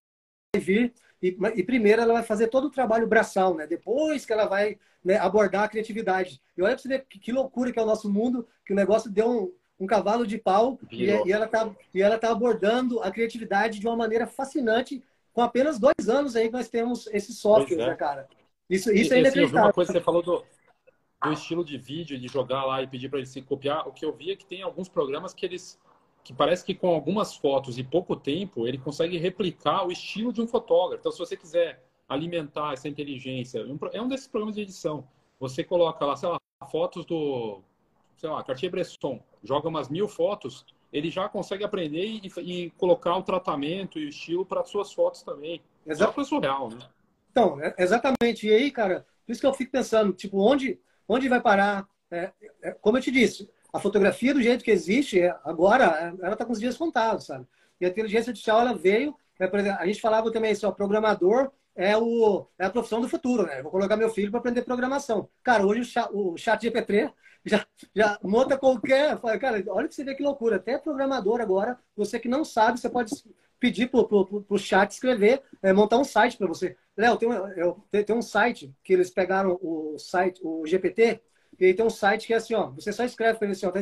vir e, e, primeiro ela vai fazer todo o trabalho braçal, né? Depois que ela vai né, abordar a criatividade. E olha para você ver que, que, loucura que é o nosso mundo, que o negócio deu um, um cavalo de pau e, e, ela tá, e ela tá abordando a criatividade de uma maneira fascinante com apenas dois anos aí que nós temos esse software, é. né, cara? Isso, isso é inacreditável. Assim, uma coisa que você falou do, do estilo de vídeo, de jogar lá e pedir para ele se copiar, o que eu vi é que tem alguns programas que eles que parece que com algumas fotos e pouco tempo ele consegue replicar o estilo de um fotógrafo. Então, se você quiser alimentar essa inteligência, é um desses programas de edição. Você coloca lá, sei lá, fotos do sei lá, Cartier-Bresson, joga umas mil fotos, ele já consegue aprender e, e colocar o tratamento e o estilo para suas fotos também. Exato. É surreal, né? Então, é, exatamente. E aí, cara, por isso que eu fico pensando, tipo, onde, onde vai parar? É, é, como eu te disse, a fotografia do jeito que existe, é, agora, ela está com os dias contados, sabe? E a inteligência artificial, ela veio, é, por exemplo, a gente falava também assim, ó, programador é, o, é a profissão do futuro, né? vou colocar meu filho para aprender programação. Cara, hoje o chat, o chat GPT já, já monta qualquer. Cara, olha que você vê que loucura. Até programador agora, você que não sabe, você pode pedir para o chat escrever, é, montar um site para você. Léo, tem, eu, tem um site que eles pegaram o site, o GPT, e tem um site que é assim, ó, você só escreve para ele assim, ó, tá,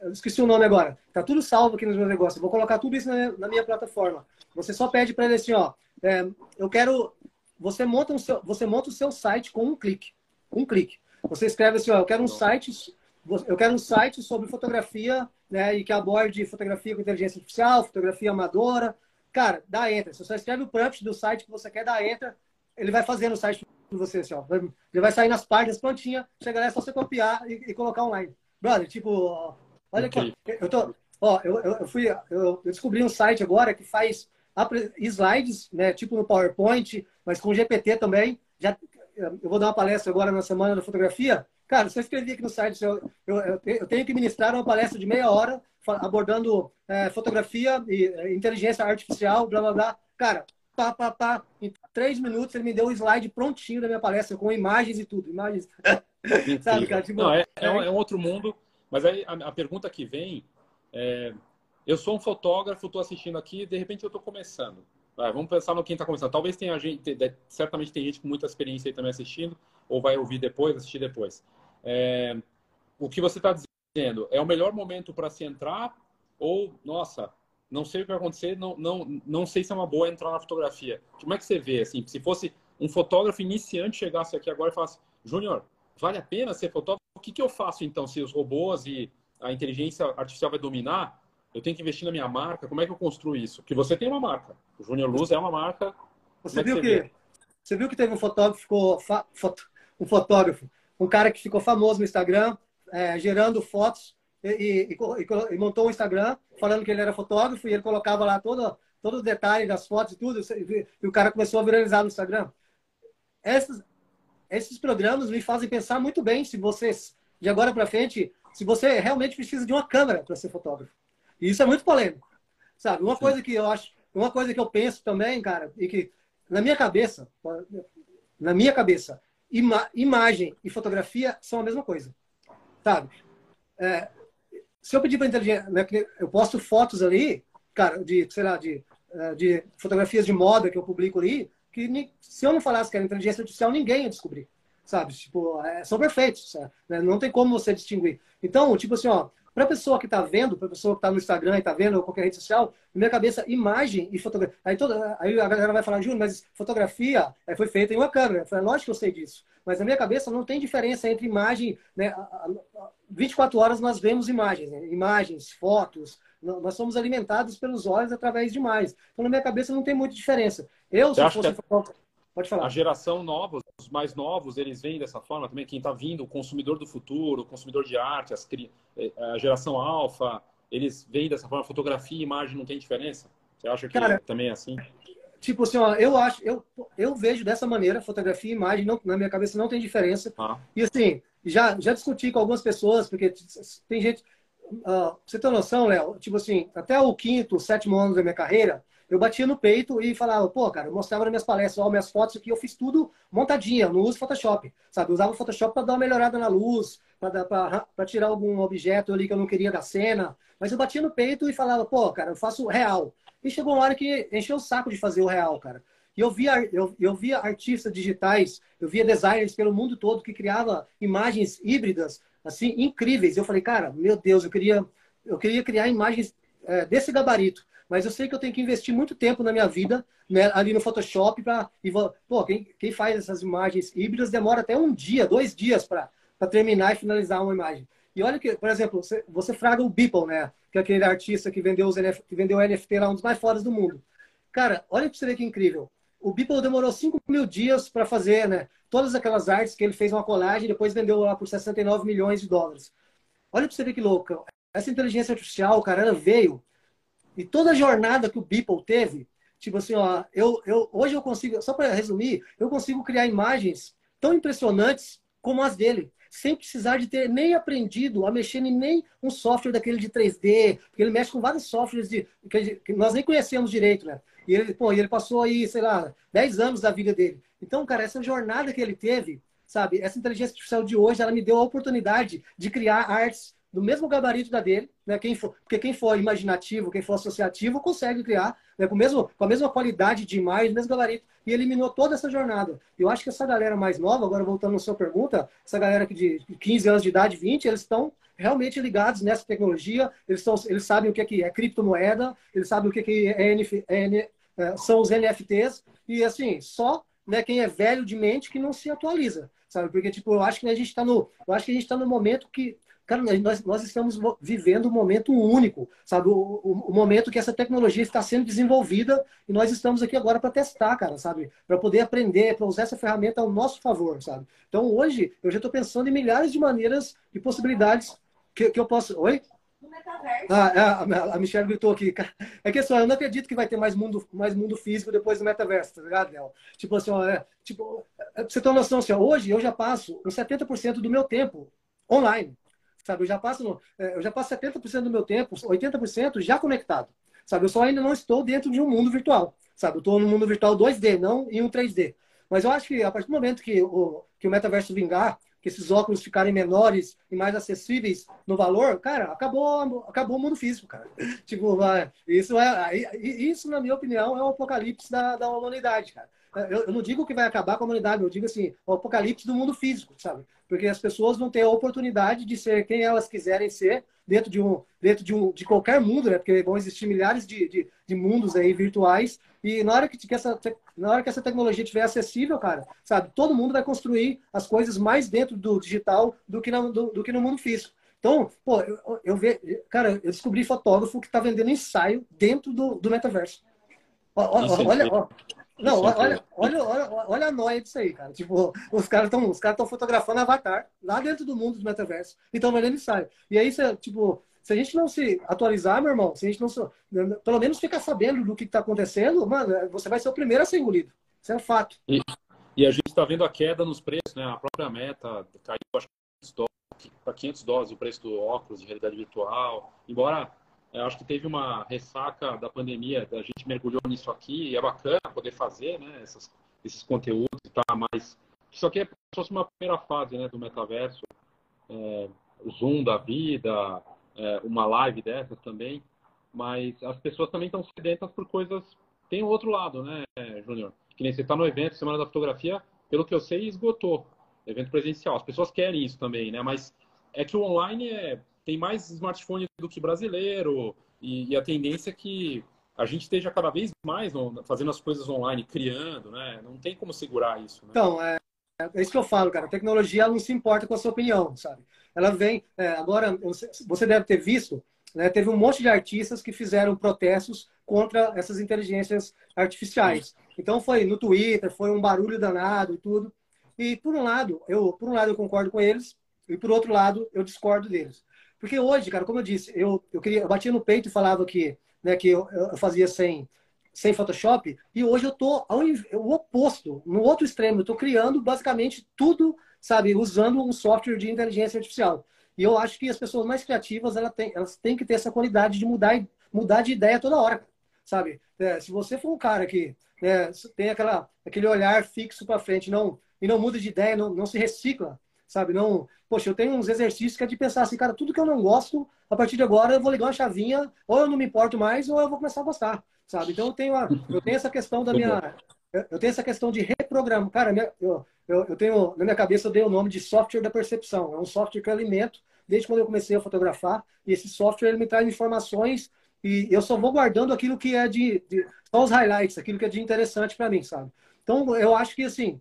eu esqueci o nome agora, tá tudo salvo aqui no meu negócio, eu vou colocar tudo isso na, na minha plataforma. Você só pede para ele assim, ó, é, eu quero, você monta, um seu, você monta o seu site com um clique, um clique. Você escreve assim, ó, eu quero um site, eu quero um site sobre fotografia, né, e que aborde fotografia com inteligência artificial, fotografia amadora. Cara, dá enter. Você só escreve o prompt do site que você quer, dá enter, ele vai fazer no site para você, assim, ó. Ele vai sair nas páginas prontinha, chega lá é só você copiar e, e colocar online. Brother, tipo, olha aqui, eu tô, ó, eu, eu fui, eu, eu descobri um site agora que faz slides, né, tipo no PowerPoint, mas com GPT também. Já eu vou dar uma palestra agora na semana da fotografia. Cara, se eu escrevi aqui no site, eu, eu, eu tenho que ministrar uma palestra de meia hora abordando é, fotografia e é, inteligência artificial, blá blá blá. Cara, pá, pá, pá. Em três minutos ele me deu o um slide prontinho da minha palestra, com imagens e tudo. Imagens. Sabe, cara? Tipo, Não, é, é, um, é, um, outro mundo. Mas aí a, a pergunta que vem é, eu sou um fotógrafo, estou assistindo aqui, de repente eu estou começando. Vai, vamos pensar no quem está começando. Talvez tenha gente, certamente tem gente com muita experiência aí também assistindo, ou vai ouvir depois, assistir depois. É, o que você está dizendo é o melhor momento para se entrar, ou, nossa, não sei o que vai acontecer, não, não, não sei se é uma boa entrar na fotografia. Como é que você vê, assim, se fosse um fotógrafo iniciante chegasse aqui agora e falasse, Júnior, vale a pena ser fotógrafo? O que, que eu faço então se os robôs e a inteligência artificial vai dominar? Eu tenho que investir na minha marca. Como é que eu construo isso? Porque você tem uma marca. O Júnior Luz é uma marca. Você é viu que, que você viu que teve um fotógrafo, ficou, foto, um fotógrafo, um cara que ficou famoso no Instagram, é, gerando fotos e, e, e, e, montou um Instagram falando que ele era fotógrafo e ele colocava lá todo, todo o detalhe das fotos e tudo, e o cara começou a viralizar no Instagram. Esses, esses programas me fazem pensar muito bem se vocês, de agora para frente, se você realmente precisa de uma câmera para ser fotógrafo. E isso é muito polêmico. Sabe? Uma Sim. coisa que eu acho, uma coisa que eu penso também, cara, e que na minha cabeça, na minha cabeça, ima imagem e fotografia são a mesma coisa. Sabe? É, se eu pedir para inteligência, né, eu posto fotos ali, cara, de, sei lá, de, é, de fotografias de moda que eu publico ali, que se eu não falasse que era inteligência artificial, ninguém ia descobrir. Sabe? Tipo, é, são perfeitos. Né? Não tem como você distinguir. Então, tipo assim, ó, para a pessoa que está vendo, para a pessoa que está no Instagram e está vendo, ou qualquer rede social, na minha cabeça, imagem e fotografia. Aí, toda, aí a galera vai falar, Júnior, mas fotografia é, foi feita em uma câmera. Eu falei, lógico que eu sei disso. Mas na minha cabeça não tem diferença entre imagem. Né? 24 horas nós vemos imagens, né? imagens, fotos. Nós somos alimentados pelos olhos através de imagens. Então, na minha cabeça, não tem muita diferença. Eu, se fosse. Que... Pode falar. A geração nova, os mais novos, eles vêm dessa forma também. Quem está vindo, o consumidor do futuro, o consumidor de arte, as, eh, a geração alfa, eles vêm dessa forma. Fotografia e imagem não tem diferença? Você acha que Cara, também é assim? Tipo assim, ó, eu acho, eu, eu vejo dessa maneira, fotografia e imagem, não, na minha cabeça não tem diferença. Ah. E assim, já, já discuti com algumas pessoas, porque tem gente. Uh, você tem noção, Léo? Tipo assim, até o quinto, sétimo ano da minha carreira, eu batia no peito e falava, pô, cara, eu mostrava nas minhas palestras, ó, minhas fotos aqui, eu fiz tudo montadinha, não uso Photoshop, sabe? Eu usava o Photoshop para dar uma melhorada na luz, para tirar algum objeto ali que eu não queria da cena, mas eu batia no peito e falava, pô, cara, eu faço real. E chegou uma hora que encheu o saco de fazer o real, cara. E eu via, eu, eu via artistas digitais, eu via designers pelo mundo todo que criava imagens híbridas, assim, incríveis. Eu falei, cara, meu Deus, eu queria, eu queria criar imagens é, desse gabarito mas eu sei que eu tenho que investir muito tempo na minha vida né, ali no Photoshop para pô quem, quem faz essas imagens híbridas demora até um dia dois dias para terminar e finalizar uma imagem. E olha que por exemplo você, você fraga o Beeple né que é aquele artista que vendeu os NF, que vendeu o NFT lá um dos mais fodas do mundo. Cara olha para você ver que incrível. O Beeple demorou 5 mil dias para fazer né todas aquelas artes que ele fez uma colagem e depois vendeu lá por 69 milhões de dólares. Olha para você ver que louco. Essa inteligência artificial cara ela veio e toda a jornada que o Beeple teve, tipo assim, ó, eu, eu, hoje eu consigo, só para resumir, eu consigo criar imagens tão impressionantes como as dele, sem precisar de ter nem aprendido a mexer em nem um software daquele de 3D, porque ele mexe com vários softwares de, que, nós nem conhecemos direito, né? E ele, pô, ele passou aí, sei lá, 10 anos da vida dele. Então, cara, essa jornada que ele teve, sabe? Essa inteligência artificial de hoje, ela me deu a oportunidade de criar artes do mesmo gabarito da dele, né? Quem for, porque quem for imaginativo, quem for associativo, consegue criar né? com, mesmo, com a mesma qualidade de imagem, mesmo gabarito, e eliminou toda essa jornada. Eu acho que essa galera mais nova, agora voltando à sua pergunta, essa galera que de 15 anos de idade, 20, eles estão realmente ligados nessa tecnologia, eles, estão, eles sabem o que é, é criptomoeda, eles sabem o que é, NF, é, é, são os NFTs, e assim, só né, quem é velho de mente que não se atualiza, sabe? Porque, tipo, eu acho que a gente está no, eu acho que a gente está no momento que Cara, nós, nós estamos vivendo um momento único, sabe? O, o, o, momento que essa tecnologia está sendo desenvolvida e nós estamos aqui agora para testar, cara, sabe? Para poder aprender, para usar essa ferramenta ao nosso favor, sabe? Então, hoje, eu já estou pensando em milhares de maneiras e possibilidades que, que eu posso. Oi? Ah, é, a, a Michelle gritou aqui. É que só, eu não acredito que vai ter mais mundo, mais mundo físico depois do metaverso, tá ligado, Léo? Tipo assim, ó, é, tipo, é, você ter uma noção, assim, ó, hoje eu já passo uns 70% do meu tempo online sabe? Eu já passo, é, eu já passo 70% do meu tempo, 80% já conectado, sabe? Eu só ainda não estou dentro de um mundo virtual, sabe? Eu estou no mundo virtual 2D, não em um 3D. Mas eu acho que a partir do momento que o, que o metaverso vingar, que esses óculos ficarem menores e mais acessíveis no valor, cara, acabou, acabou o mundo físico, cara. tipo, isso é, isso na minha opinião é o apocalipse da, da humanidade, cara. Eu, eu, não digo que vai acabar com a humanidade, eu digo assim, o apocalipse do mundo físico, sabe? Porque as pessoas vão ter a oportunidade de ser quem elas quiserem ser dentro de um, dentro de um, de qualquer mundo, né? Porque vão existir milhares de, de, de mundos aí virtuais e na hora que, que essa, na hora que essa tecnologia estiver acessível, cara, sabe? Todo mundo vai construir as coisas mais dentro do digital do que no, do, do que no mundo físico. Então, pô, eu, eu ve, cara, eu descobri fotógrafo que está vendendo ensaio dentro do, do metaverso. Olha, olha, não, olha, olha, olha, olha a noia disso aí, cara. Tipo, os caras estão os caras estão fotografando avatar lá dentro do mundo do metaverso e estão vendendo ensaio. E aí, você, tipo, se a gente não se atualizar, meu irmão, se a gente não se, pelo menos ficar sabendo do que está acontecendo, mano, você vai ser o primeiro a ser engolido. Isso é um fato. E, e a gente está vendo a queda nos preços, né? A própria meta caiu, acho que para 500 dólares o preço do óculos de realidade virtual. Embora eu acho que teve uma ressaca da pandemia, a gente mergulhou nisso aqui e é bacana poder fazer, né? Essas, esses conteúdos e tá mais. Isso aqui é como se fosse uma primeira fase, né? Do metaverso, é, o Zoom da vida, é, uma live dessas também. Mas as pessoas também estão sedentas por coisas. Tem o outro lado, né, Júnior? Que nem você está no evento, Semana da Fotografia, pelo que eu sei, esgotou. Evento presencial. As pessoas querem isso também, né? Mas é que o online é, tem mais smartphone do que brasileiro e, e, a tendência é que a gente esteja cada vez mais fazendo as coisas online, criando, né? Não tem como segurar isso. Né? Então, é, é isso que eu falo, cara. A tecnologia ela não se importa com a sua opinião, sabe? Ela vem. É, agora, você deve ter visto, né, teve um monte de artistas que fizeram protestos contra essas inteligências artificiais. Então foi no Twitter, foi um barulho danado e tudo. E por um lado, eu por um lado eu concordo com eles e por outro lado eu discordo deles. Porque hoje, cara, como eu disse, eu, eu, queria, eu batia no peito e falava que, né, que eu, eu fazia sem, sem Photoshop, e hoje eu tô ao, o oposto, no outro extremo. Eu estou criando basicamente tudo, sabe, usando um software de inteligência artificial. E eu acho que as pessoas mais criativas elas têm, elas têm que ter essa qualidade de mudar, mudar de ideia toda hora, sabe? É, se você for um cara que né, tem aquela, aquele olhar fixo para frente não, e não muda de ideia, não, não se recicla, sabe? Não, poxa, eu tenho uns exercícios que é de pensar assim, cara, tudo que eu não gosto, a partir de agora eu vou ligar uma chavinha, ou eu não me importo mais, ou eu vou começar a gostar, sabe? Então eu tenho, a, eu tenho essa questão da minha. Eu tenho essa questão de reprogramar. Cara, eu, eu, eu tenho, na minha cabeça, eu dei o nome de software da percepção. É um software que eu alimento desde quando eu comecei a fotografar. E esse software ele me traz informações e eu só vou guardando aquilo que é de, de só os highlights, aquilo que é de interessante para mim, sabe? Então eu acho que assim,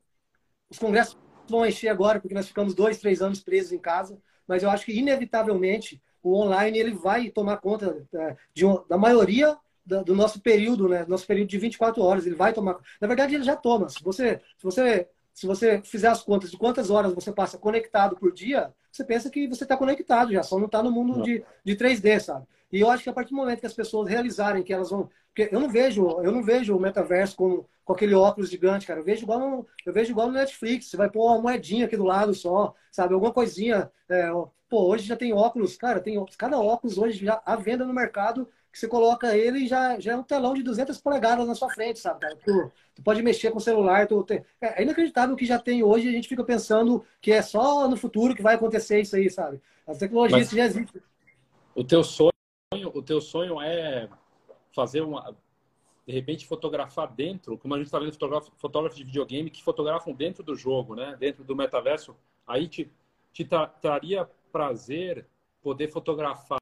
os congressos vão encher agora, porque nós ficamos dois, três anos presos em casa, mas eu acho que, inevitavelmente, o online ele vai tomar conta é, de, da maioria do nosso período, né? Nosso período de 24 horas, ele vai tomar. Na verdade, ele já toma. Se você, se você, se você fizer as contas de quantas horas você passa conectado por dia, você pensa que você está conectado já, só não está no mundo de, de 3D, sabe? E eu acho que a partir do momento que as pessoas realizarem que elas vão. Porque eu não vejo, eu não vejo o metaverso com, com aquele óculos gigante, cara. Eu vejo igual no, eu vejo igual no Netflix. Você vai pôr uma moedinha aqui do lado só, sabe? Alguma coisinha. É, pô, hoje já tem óculos, cara, tem cada óculos hoje já à venda no mercado que você coloca ele e já, já é um telão de 200 polegadas na sua frente, sabe? Tu, tu pode mexer com o celular. Tu, tem... É inacreditável o que já tem hoje e a gente fica pensando que é só no futuro que vai acontecer isso aí, sabe? As tecnologias Mas... já existem. O teu sonho o teu sonho é fazer uma de repente fotografar dentro, como a gente está vendo fotógrafos fotógrafo de videogame que fotografam dentro do jogo, né? Dentro do metaverso, aí te, te tra traria prazer poder fotografar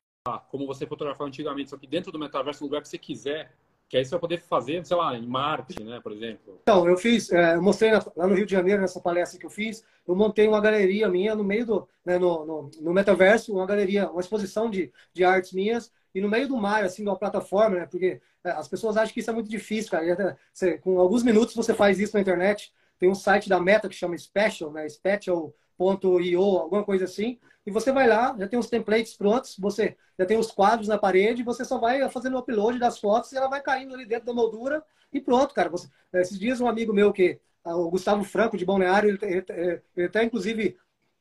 como você fotografava antigamente, só que dentro do metaverso, no lugar que você quiser, que aí você vai poder fazer, sei lá, em Marte, né, por exemplo. Então, eu fiz, é, eu mostrei lá no Rio de Janeiro, nessa palestra que eu fiz, eu montei uma galeria minha no meio do, né, no, no, no metaverso, uma galeria, uma exposição de, de artes minhas, e no meio do mar, assim, de uma plataforma, né? Porque é, as pessoas acham que isso é muito difícil, cara. Você, com alguns minutos você faz isso na internet. Tem um site da Meta que chama Special, né? Special.io, alguma coisa assim. E você vai lá, já tem os templates prontos, você já tem os quadros na parede, você só vai fazendo o upload das fotos e ela vai caindo ali dentro da moldura e pronto, cara. Você, esses dias um amigo meu que o Gustavo Franco de Balneário, ele, ele, ele até inclusive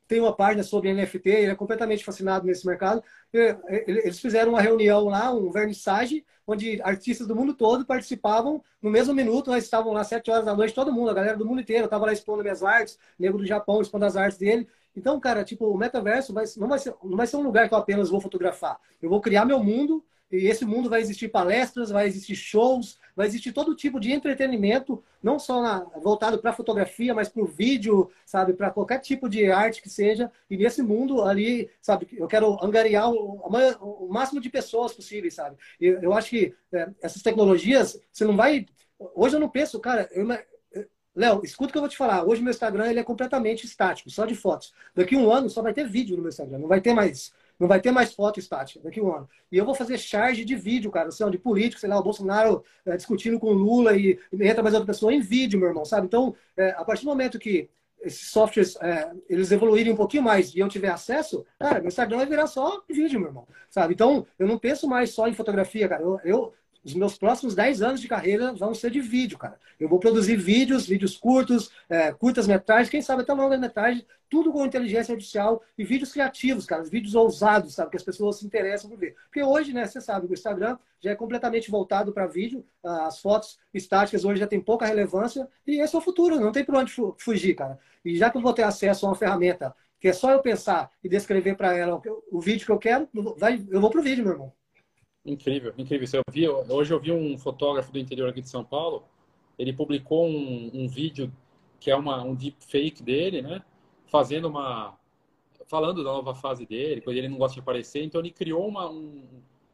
tem uma página sobre NFT, ele é completamente fascinado nesse mercado. Eles fizeram uma reunião lá, um vernissage, onde artistas do mundo todo participavam no mesmo minuto. Nós estavam lá sete horas da noite, todo mundo, a galera do mundo inteiro, estava lá expondo minhas artes, nego do Japão expondo as artes dele. Então, cara, tipo, o metaverso vai, não, vai ser, não vai ser um lugar que eu apenas vou fotografar. Eu vou criar meu mundo e esse mundo vai existir palestras, vai existir shows, vai existir todo tipo de entretenimento, não só na, voltado para fotografia, mas para o vídeo, sabe, para qualquer tipo de arte que seja. E nesse mundo ali, sabe, eu quero angariar o, o máximo de pessoas possíveis, sabe. E eu acho que é, essas tecnologias, você não vai. Hoje eu não penso, cara, eu, Léo, escuta o que eu vou te falar. Hoje meu Instagram ele é completamente estático, só de fotos. Daqui um ano só vai ter vídeo no meu Instagram, não vai ter mais, não vai ter mais foto estática daqui um ano. E eu vou fazer charge de vídeo, cara, assim, de político, sei lá, o Bolsonaro é, discutindo com o Lula e, e, entra mais outra pessoa em vídeo, meu irmão, sabe? Então, é, a partir do momento que esses softwares é, eles evoluírem um pouquinho mais e eu tiver acesso, cara, meu Instagram vai virar só vídeo, meu irmão, sabe? Então, eu não penso mais só em fotografia, cara. Eu, eu os meus próximos 10 anos de carreira vão ser de vídeo, cara. Eu vou produzir vídeos, vídeos curtos, é, curtas metragens, quem sabe até longas metragens, tudo com inteligência artificial e vídeos criativos, cara, vídeos ousados, sabe, que as pessoas se interessam por ver. Porque hoje, né, você sabe, o Instagram já é completamente voltado para vídeo, as fotos estáticas hoje já tem pouca relevância e esse é o futuro, não tem por onde fugir, cara. E já que eu vou ter acesso a uma ferramenta que é só eu pensar e descrever para ela o vídeo que eu quero, vai, eu vou pro vídeo, meu irmão. Incrível, incrível. Eu vi, hoje eu vi um fotógrafo do interior aqui de São Paulo, ele publicou um, um vídeo que é uma, um deep fake dele, né? Fazendo uma... Falando da nova fase dele, quando ele não gosta de aparecer. Então ele criou uma... Um,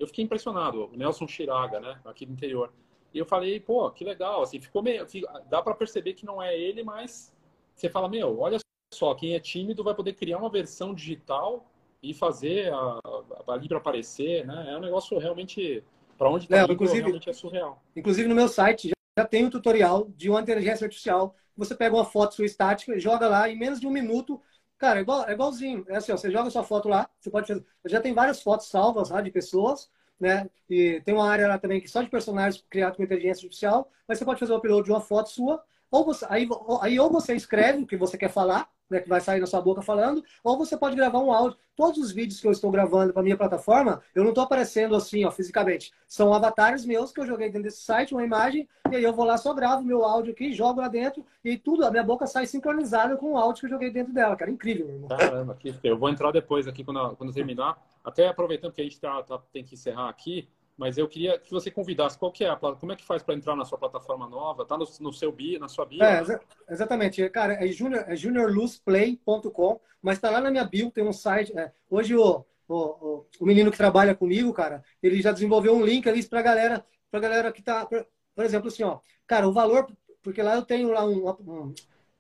eu fiquei impressionado, o Nelson Chiraga, né? Aqui do interior. E eu falei, pô, que legal, assim, ficou meio... Dá para perceber que não é ele, mas você fala, meu, olha só, quem é tímido vai poder criar uma versão digital e fazer a, a, ali para aparecer, né? É um negócio realmente para onde é, inclusive, realmente é surreal. Inclusive no meu site já, já tem um tutorial de uma inteligência artificial. Você pega uma foto sua estática, joga lá em menos de um minuto. Cara, é, igual, é igualzinho. É assim, ó, você joga sua foto lá, você pode fazer. Já tem várias fotos salvas lá de pessoas, né? E tem uma área lá também que só de personagens criados com inteligência artificial, mas você pode fazer o upload de uma foto sua, ou você, aí, aí ou você escreve o que você quer falar, né, que vai sair na sua boca falando, ou você pode gravar um áudio. Todos os vídeos que eu estou gravando para minha plataforma, eu não estou aparecendo assim, ó, fisicamente. São avatares meus que eu joguei dentro desse site, uma imagem, e aí eu vou lá, só gravo meu áudio aqui, jogo lá dentro, e tudo, a minha boca sai sincronizada com o áudio que eu joguei dentro dela, cara. Incrível, meu irmão. Caramba, aqui, eu vou entrar depois aqui quando, quando terminar. Até aproveitando que a gente tá, tá, tem que encerrar aqui, mas eu queria que você convidasse qual que é a como é que faz para entrar na sua plataforma nova? Tá no, no seu bio, na sua bio? É, né? exatamente, cara, é junior, é juniorluzplay.com, mas tá lá na minha bio, tem um site. É, hoje o, o, o, menino que trabalha comigo, cara, ele já desenvolveu um link ali para galera, para galera que tá, por, exemplo, assim, ó, cara, o valor, porque lá eu tenho lá um, um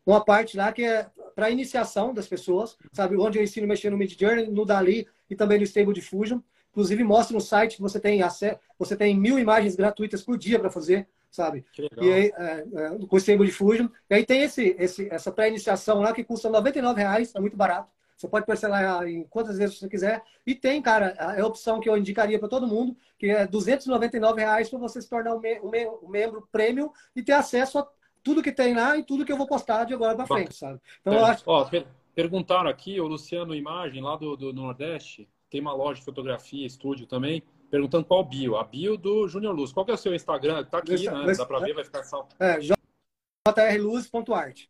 uma parte lá que é para iniciação das pessoas, sabe? Onde eu ensino a mexer no Mid Journey, no Dali e também no Stable Diffusion. Inclusive, mostra no site que você tem acesso, você tem mil imagens gratuitas por dia para fazer, sabe? E aí, é, é, com o Stable Diffusion. E aí tem esse, esse, essa pré-iniciação lá que custa R$ reais, é muito barato. Você pode parcelar em quantas vezes você quiser. E tem, cara, é a opção que eu indicaria para todo mundo, que é 299 reais para você se tornar um, me um, me um membro premium e ter acesso a tudo que tem lá e tudo que eu vou postar de agora para frente, sabe? Então, eu acho... Ó, perguntaram aqui, o Luciano Imagem, lá do, do Nordeste, tem uma loja de fotografia, estúdio também, perguntando qual bio. A bio do Júnior Luz. Qual que é o seu Instagram? Tá aqui, né? Dá para ver, vai ficar salvo. É, jrluz.art.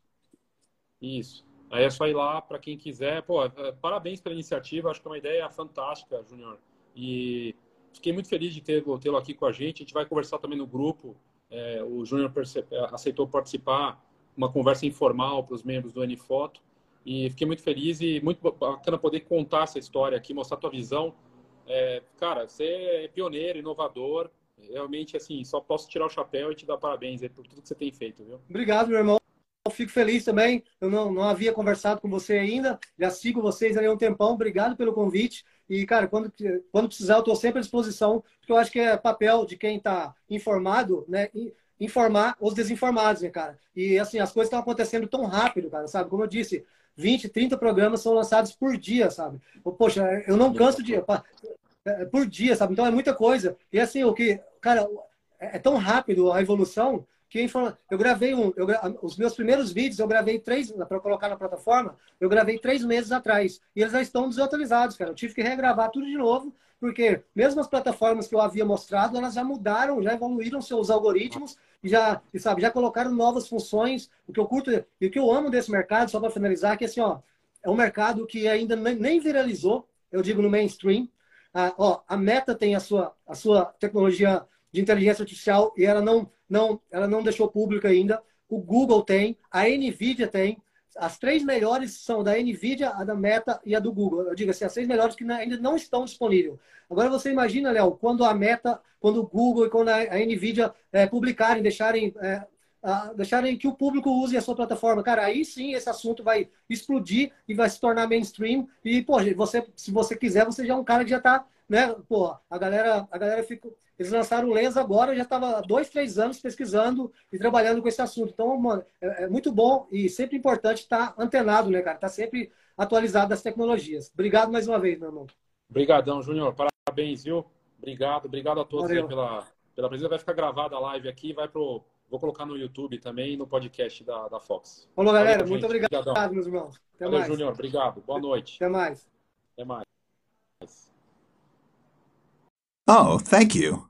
Isso. Aí é só ir lá para quem quiser. Pô, é, parabéns pela iniciativa. Acho que é uma ideia fantástica, Júnior. E fiquei muito feliz de tê-lo aqui com a gente. A gente vai conversar também no grupo. É, o Júnior aceitou participar, uma conversa informal para os membros do N-Foto. E fiquei muito feliz e muito bacana poder contar essa história aqui, mostrar tua visão. É, cara, você é pioneiro, inovador. Realmente, assim, só posso tirar o chapéu e te dar parabéns por tudo que você tem feito, viu? Obrigado, meu irmão. Eu fico feliz também. Eu não, não havia conversado com você ainda. Já sigo vocês há um tempão. Obrigado pelo convite. E, cara, quando, quando precisar, eu estou sempre à disposição, porque eu acho que é papel de quem está informado, né? Informar os desinformados, né, cara? E, assim, as coisas estão acontecendo tão rápido, cara, sabe? Como eu disse, 20, 30 programas são lançados por dia, sabe? Poxa, eu não canso de. É, por dia, sabe? Então é muita coisa. E assim, o que. Cara, é, é tão rápido a evolução que eu gravei um. Eu, os meus primeiros vídeos eu gravei três. Para colocar na plataforma, eu gravei três meses atrás. E eles já estão desatualizados, cara. Eu tive que regravar tudo de novo porque mesmo as plataformas que eu havia mostrado, elas já mudaram, já evoluíram seus algoritmos já, sabe, já colocaram novas funções. O que eu curto e o que eu amo desse mercado, só para finalizar, que assim, ó, é um mercado que ainda nem viralizou, eu digo no mainstream. Ah, ó, a Meta tem a sua, a sua tecnologia de inteligência artificial e ela não, não, ela não deixou público ainda. O Google tem, a NVIDIA tem. As três melhores são da NVIDIA, a da Meta e a do Google. Eu digo assim, as três melhores que ainda não estão disponíveis. Agora você imagina, Léo, quando a Meta, quando o Google e quando a, a NVIDIA é, publicarem, deixarem é, deixarem que o público use a sua plataforma. Cara, aí sim esse assunto vai explodir e vai se tornar mainstream. E, pô, você, se você quiser, você já é um cara que já tá, né? Pô, a galera, a galera fica. Eles lançaram o Lens agora, já estava dois, três anos pesquisando e trabalhando com esse assunto. Então, mano, é, é muito bom e sempre importante estar tá antenado, né, cara? Tá sempre atualizado das tecnologias. Obrigado mais uma vez, meu irmão. Obrigadão, Júnior. Parabéns, viu? Obrigado, obrigado a todos pela, pela presença. Vai ficar gravada a live aqui vai pro Vou colocar no YouTube também e no podcast da, da Fox. Falou, galera. Valeu, muito obrigado, Obrigadão. meus irmãos. Até Valeu, mais. Júnior. Obrigado. Boa noite. Até mais. Até mais. Oh, thank you.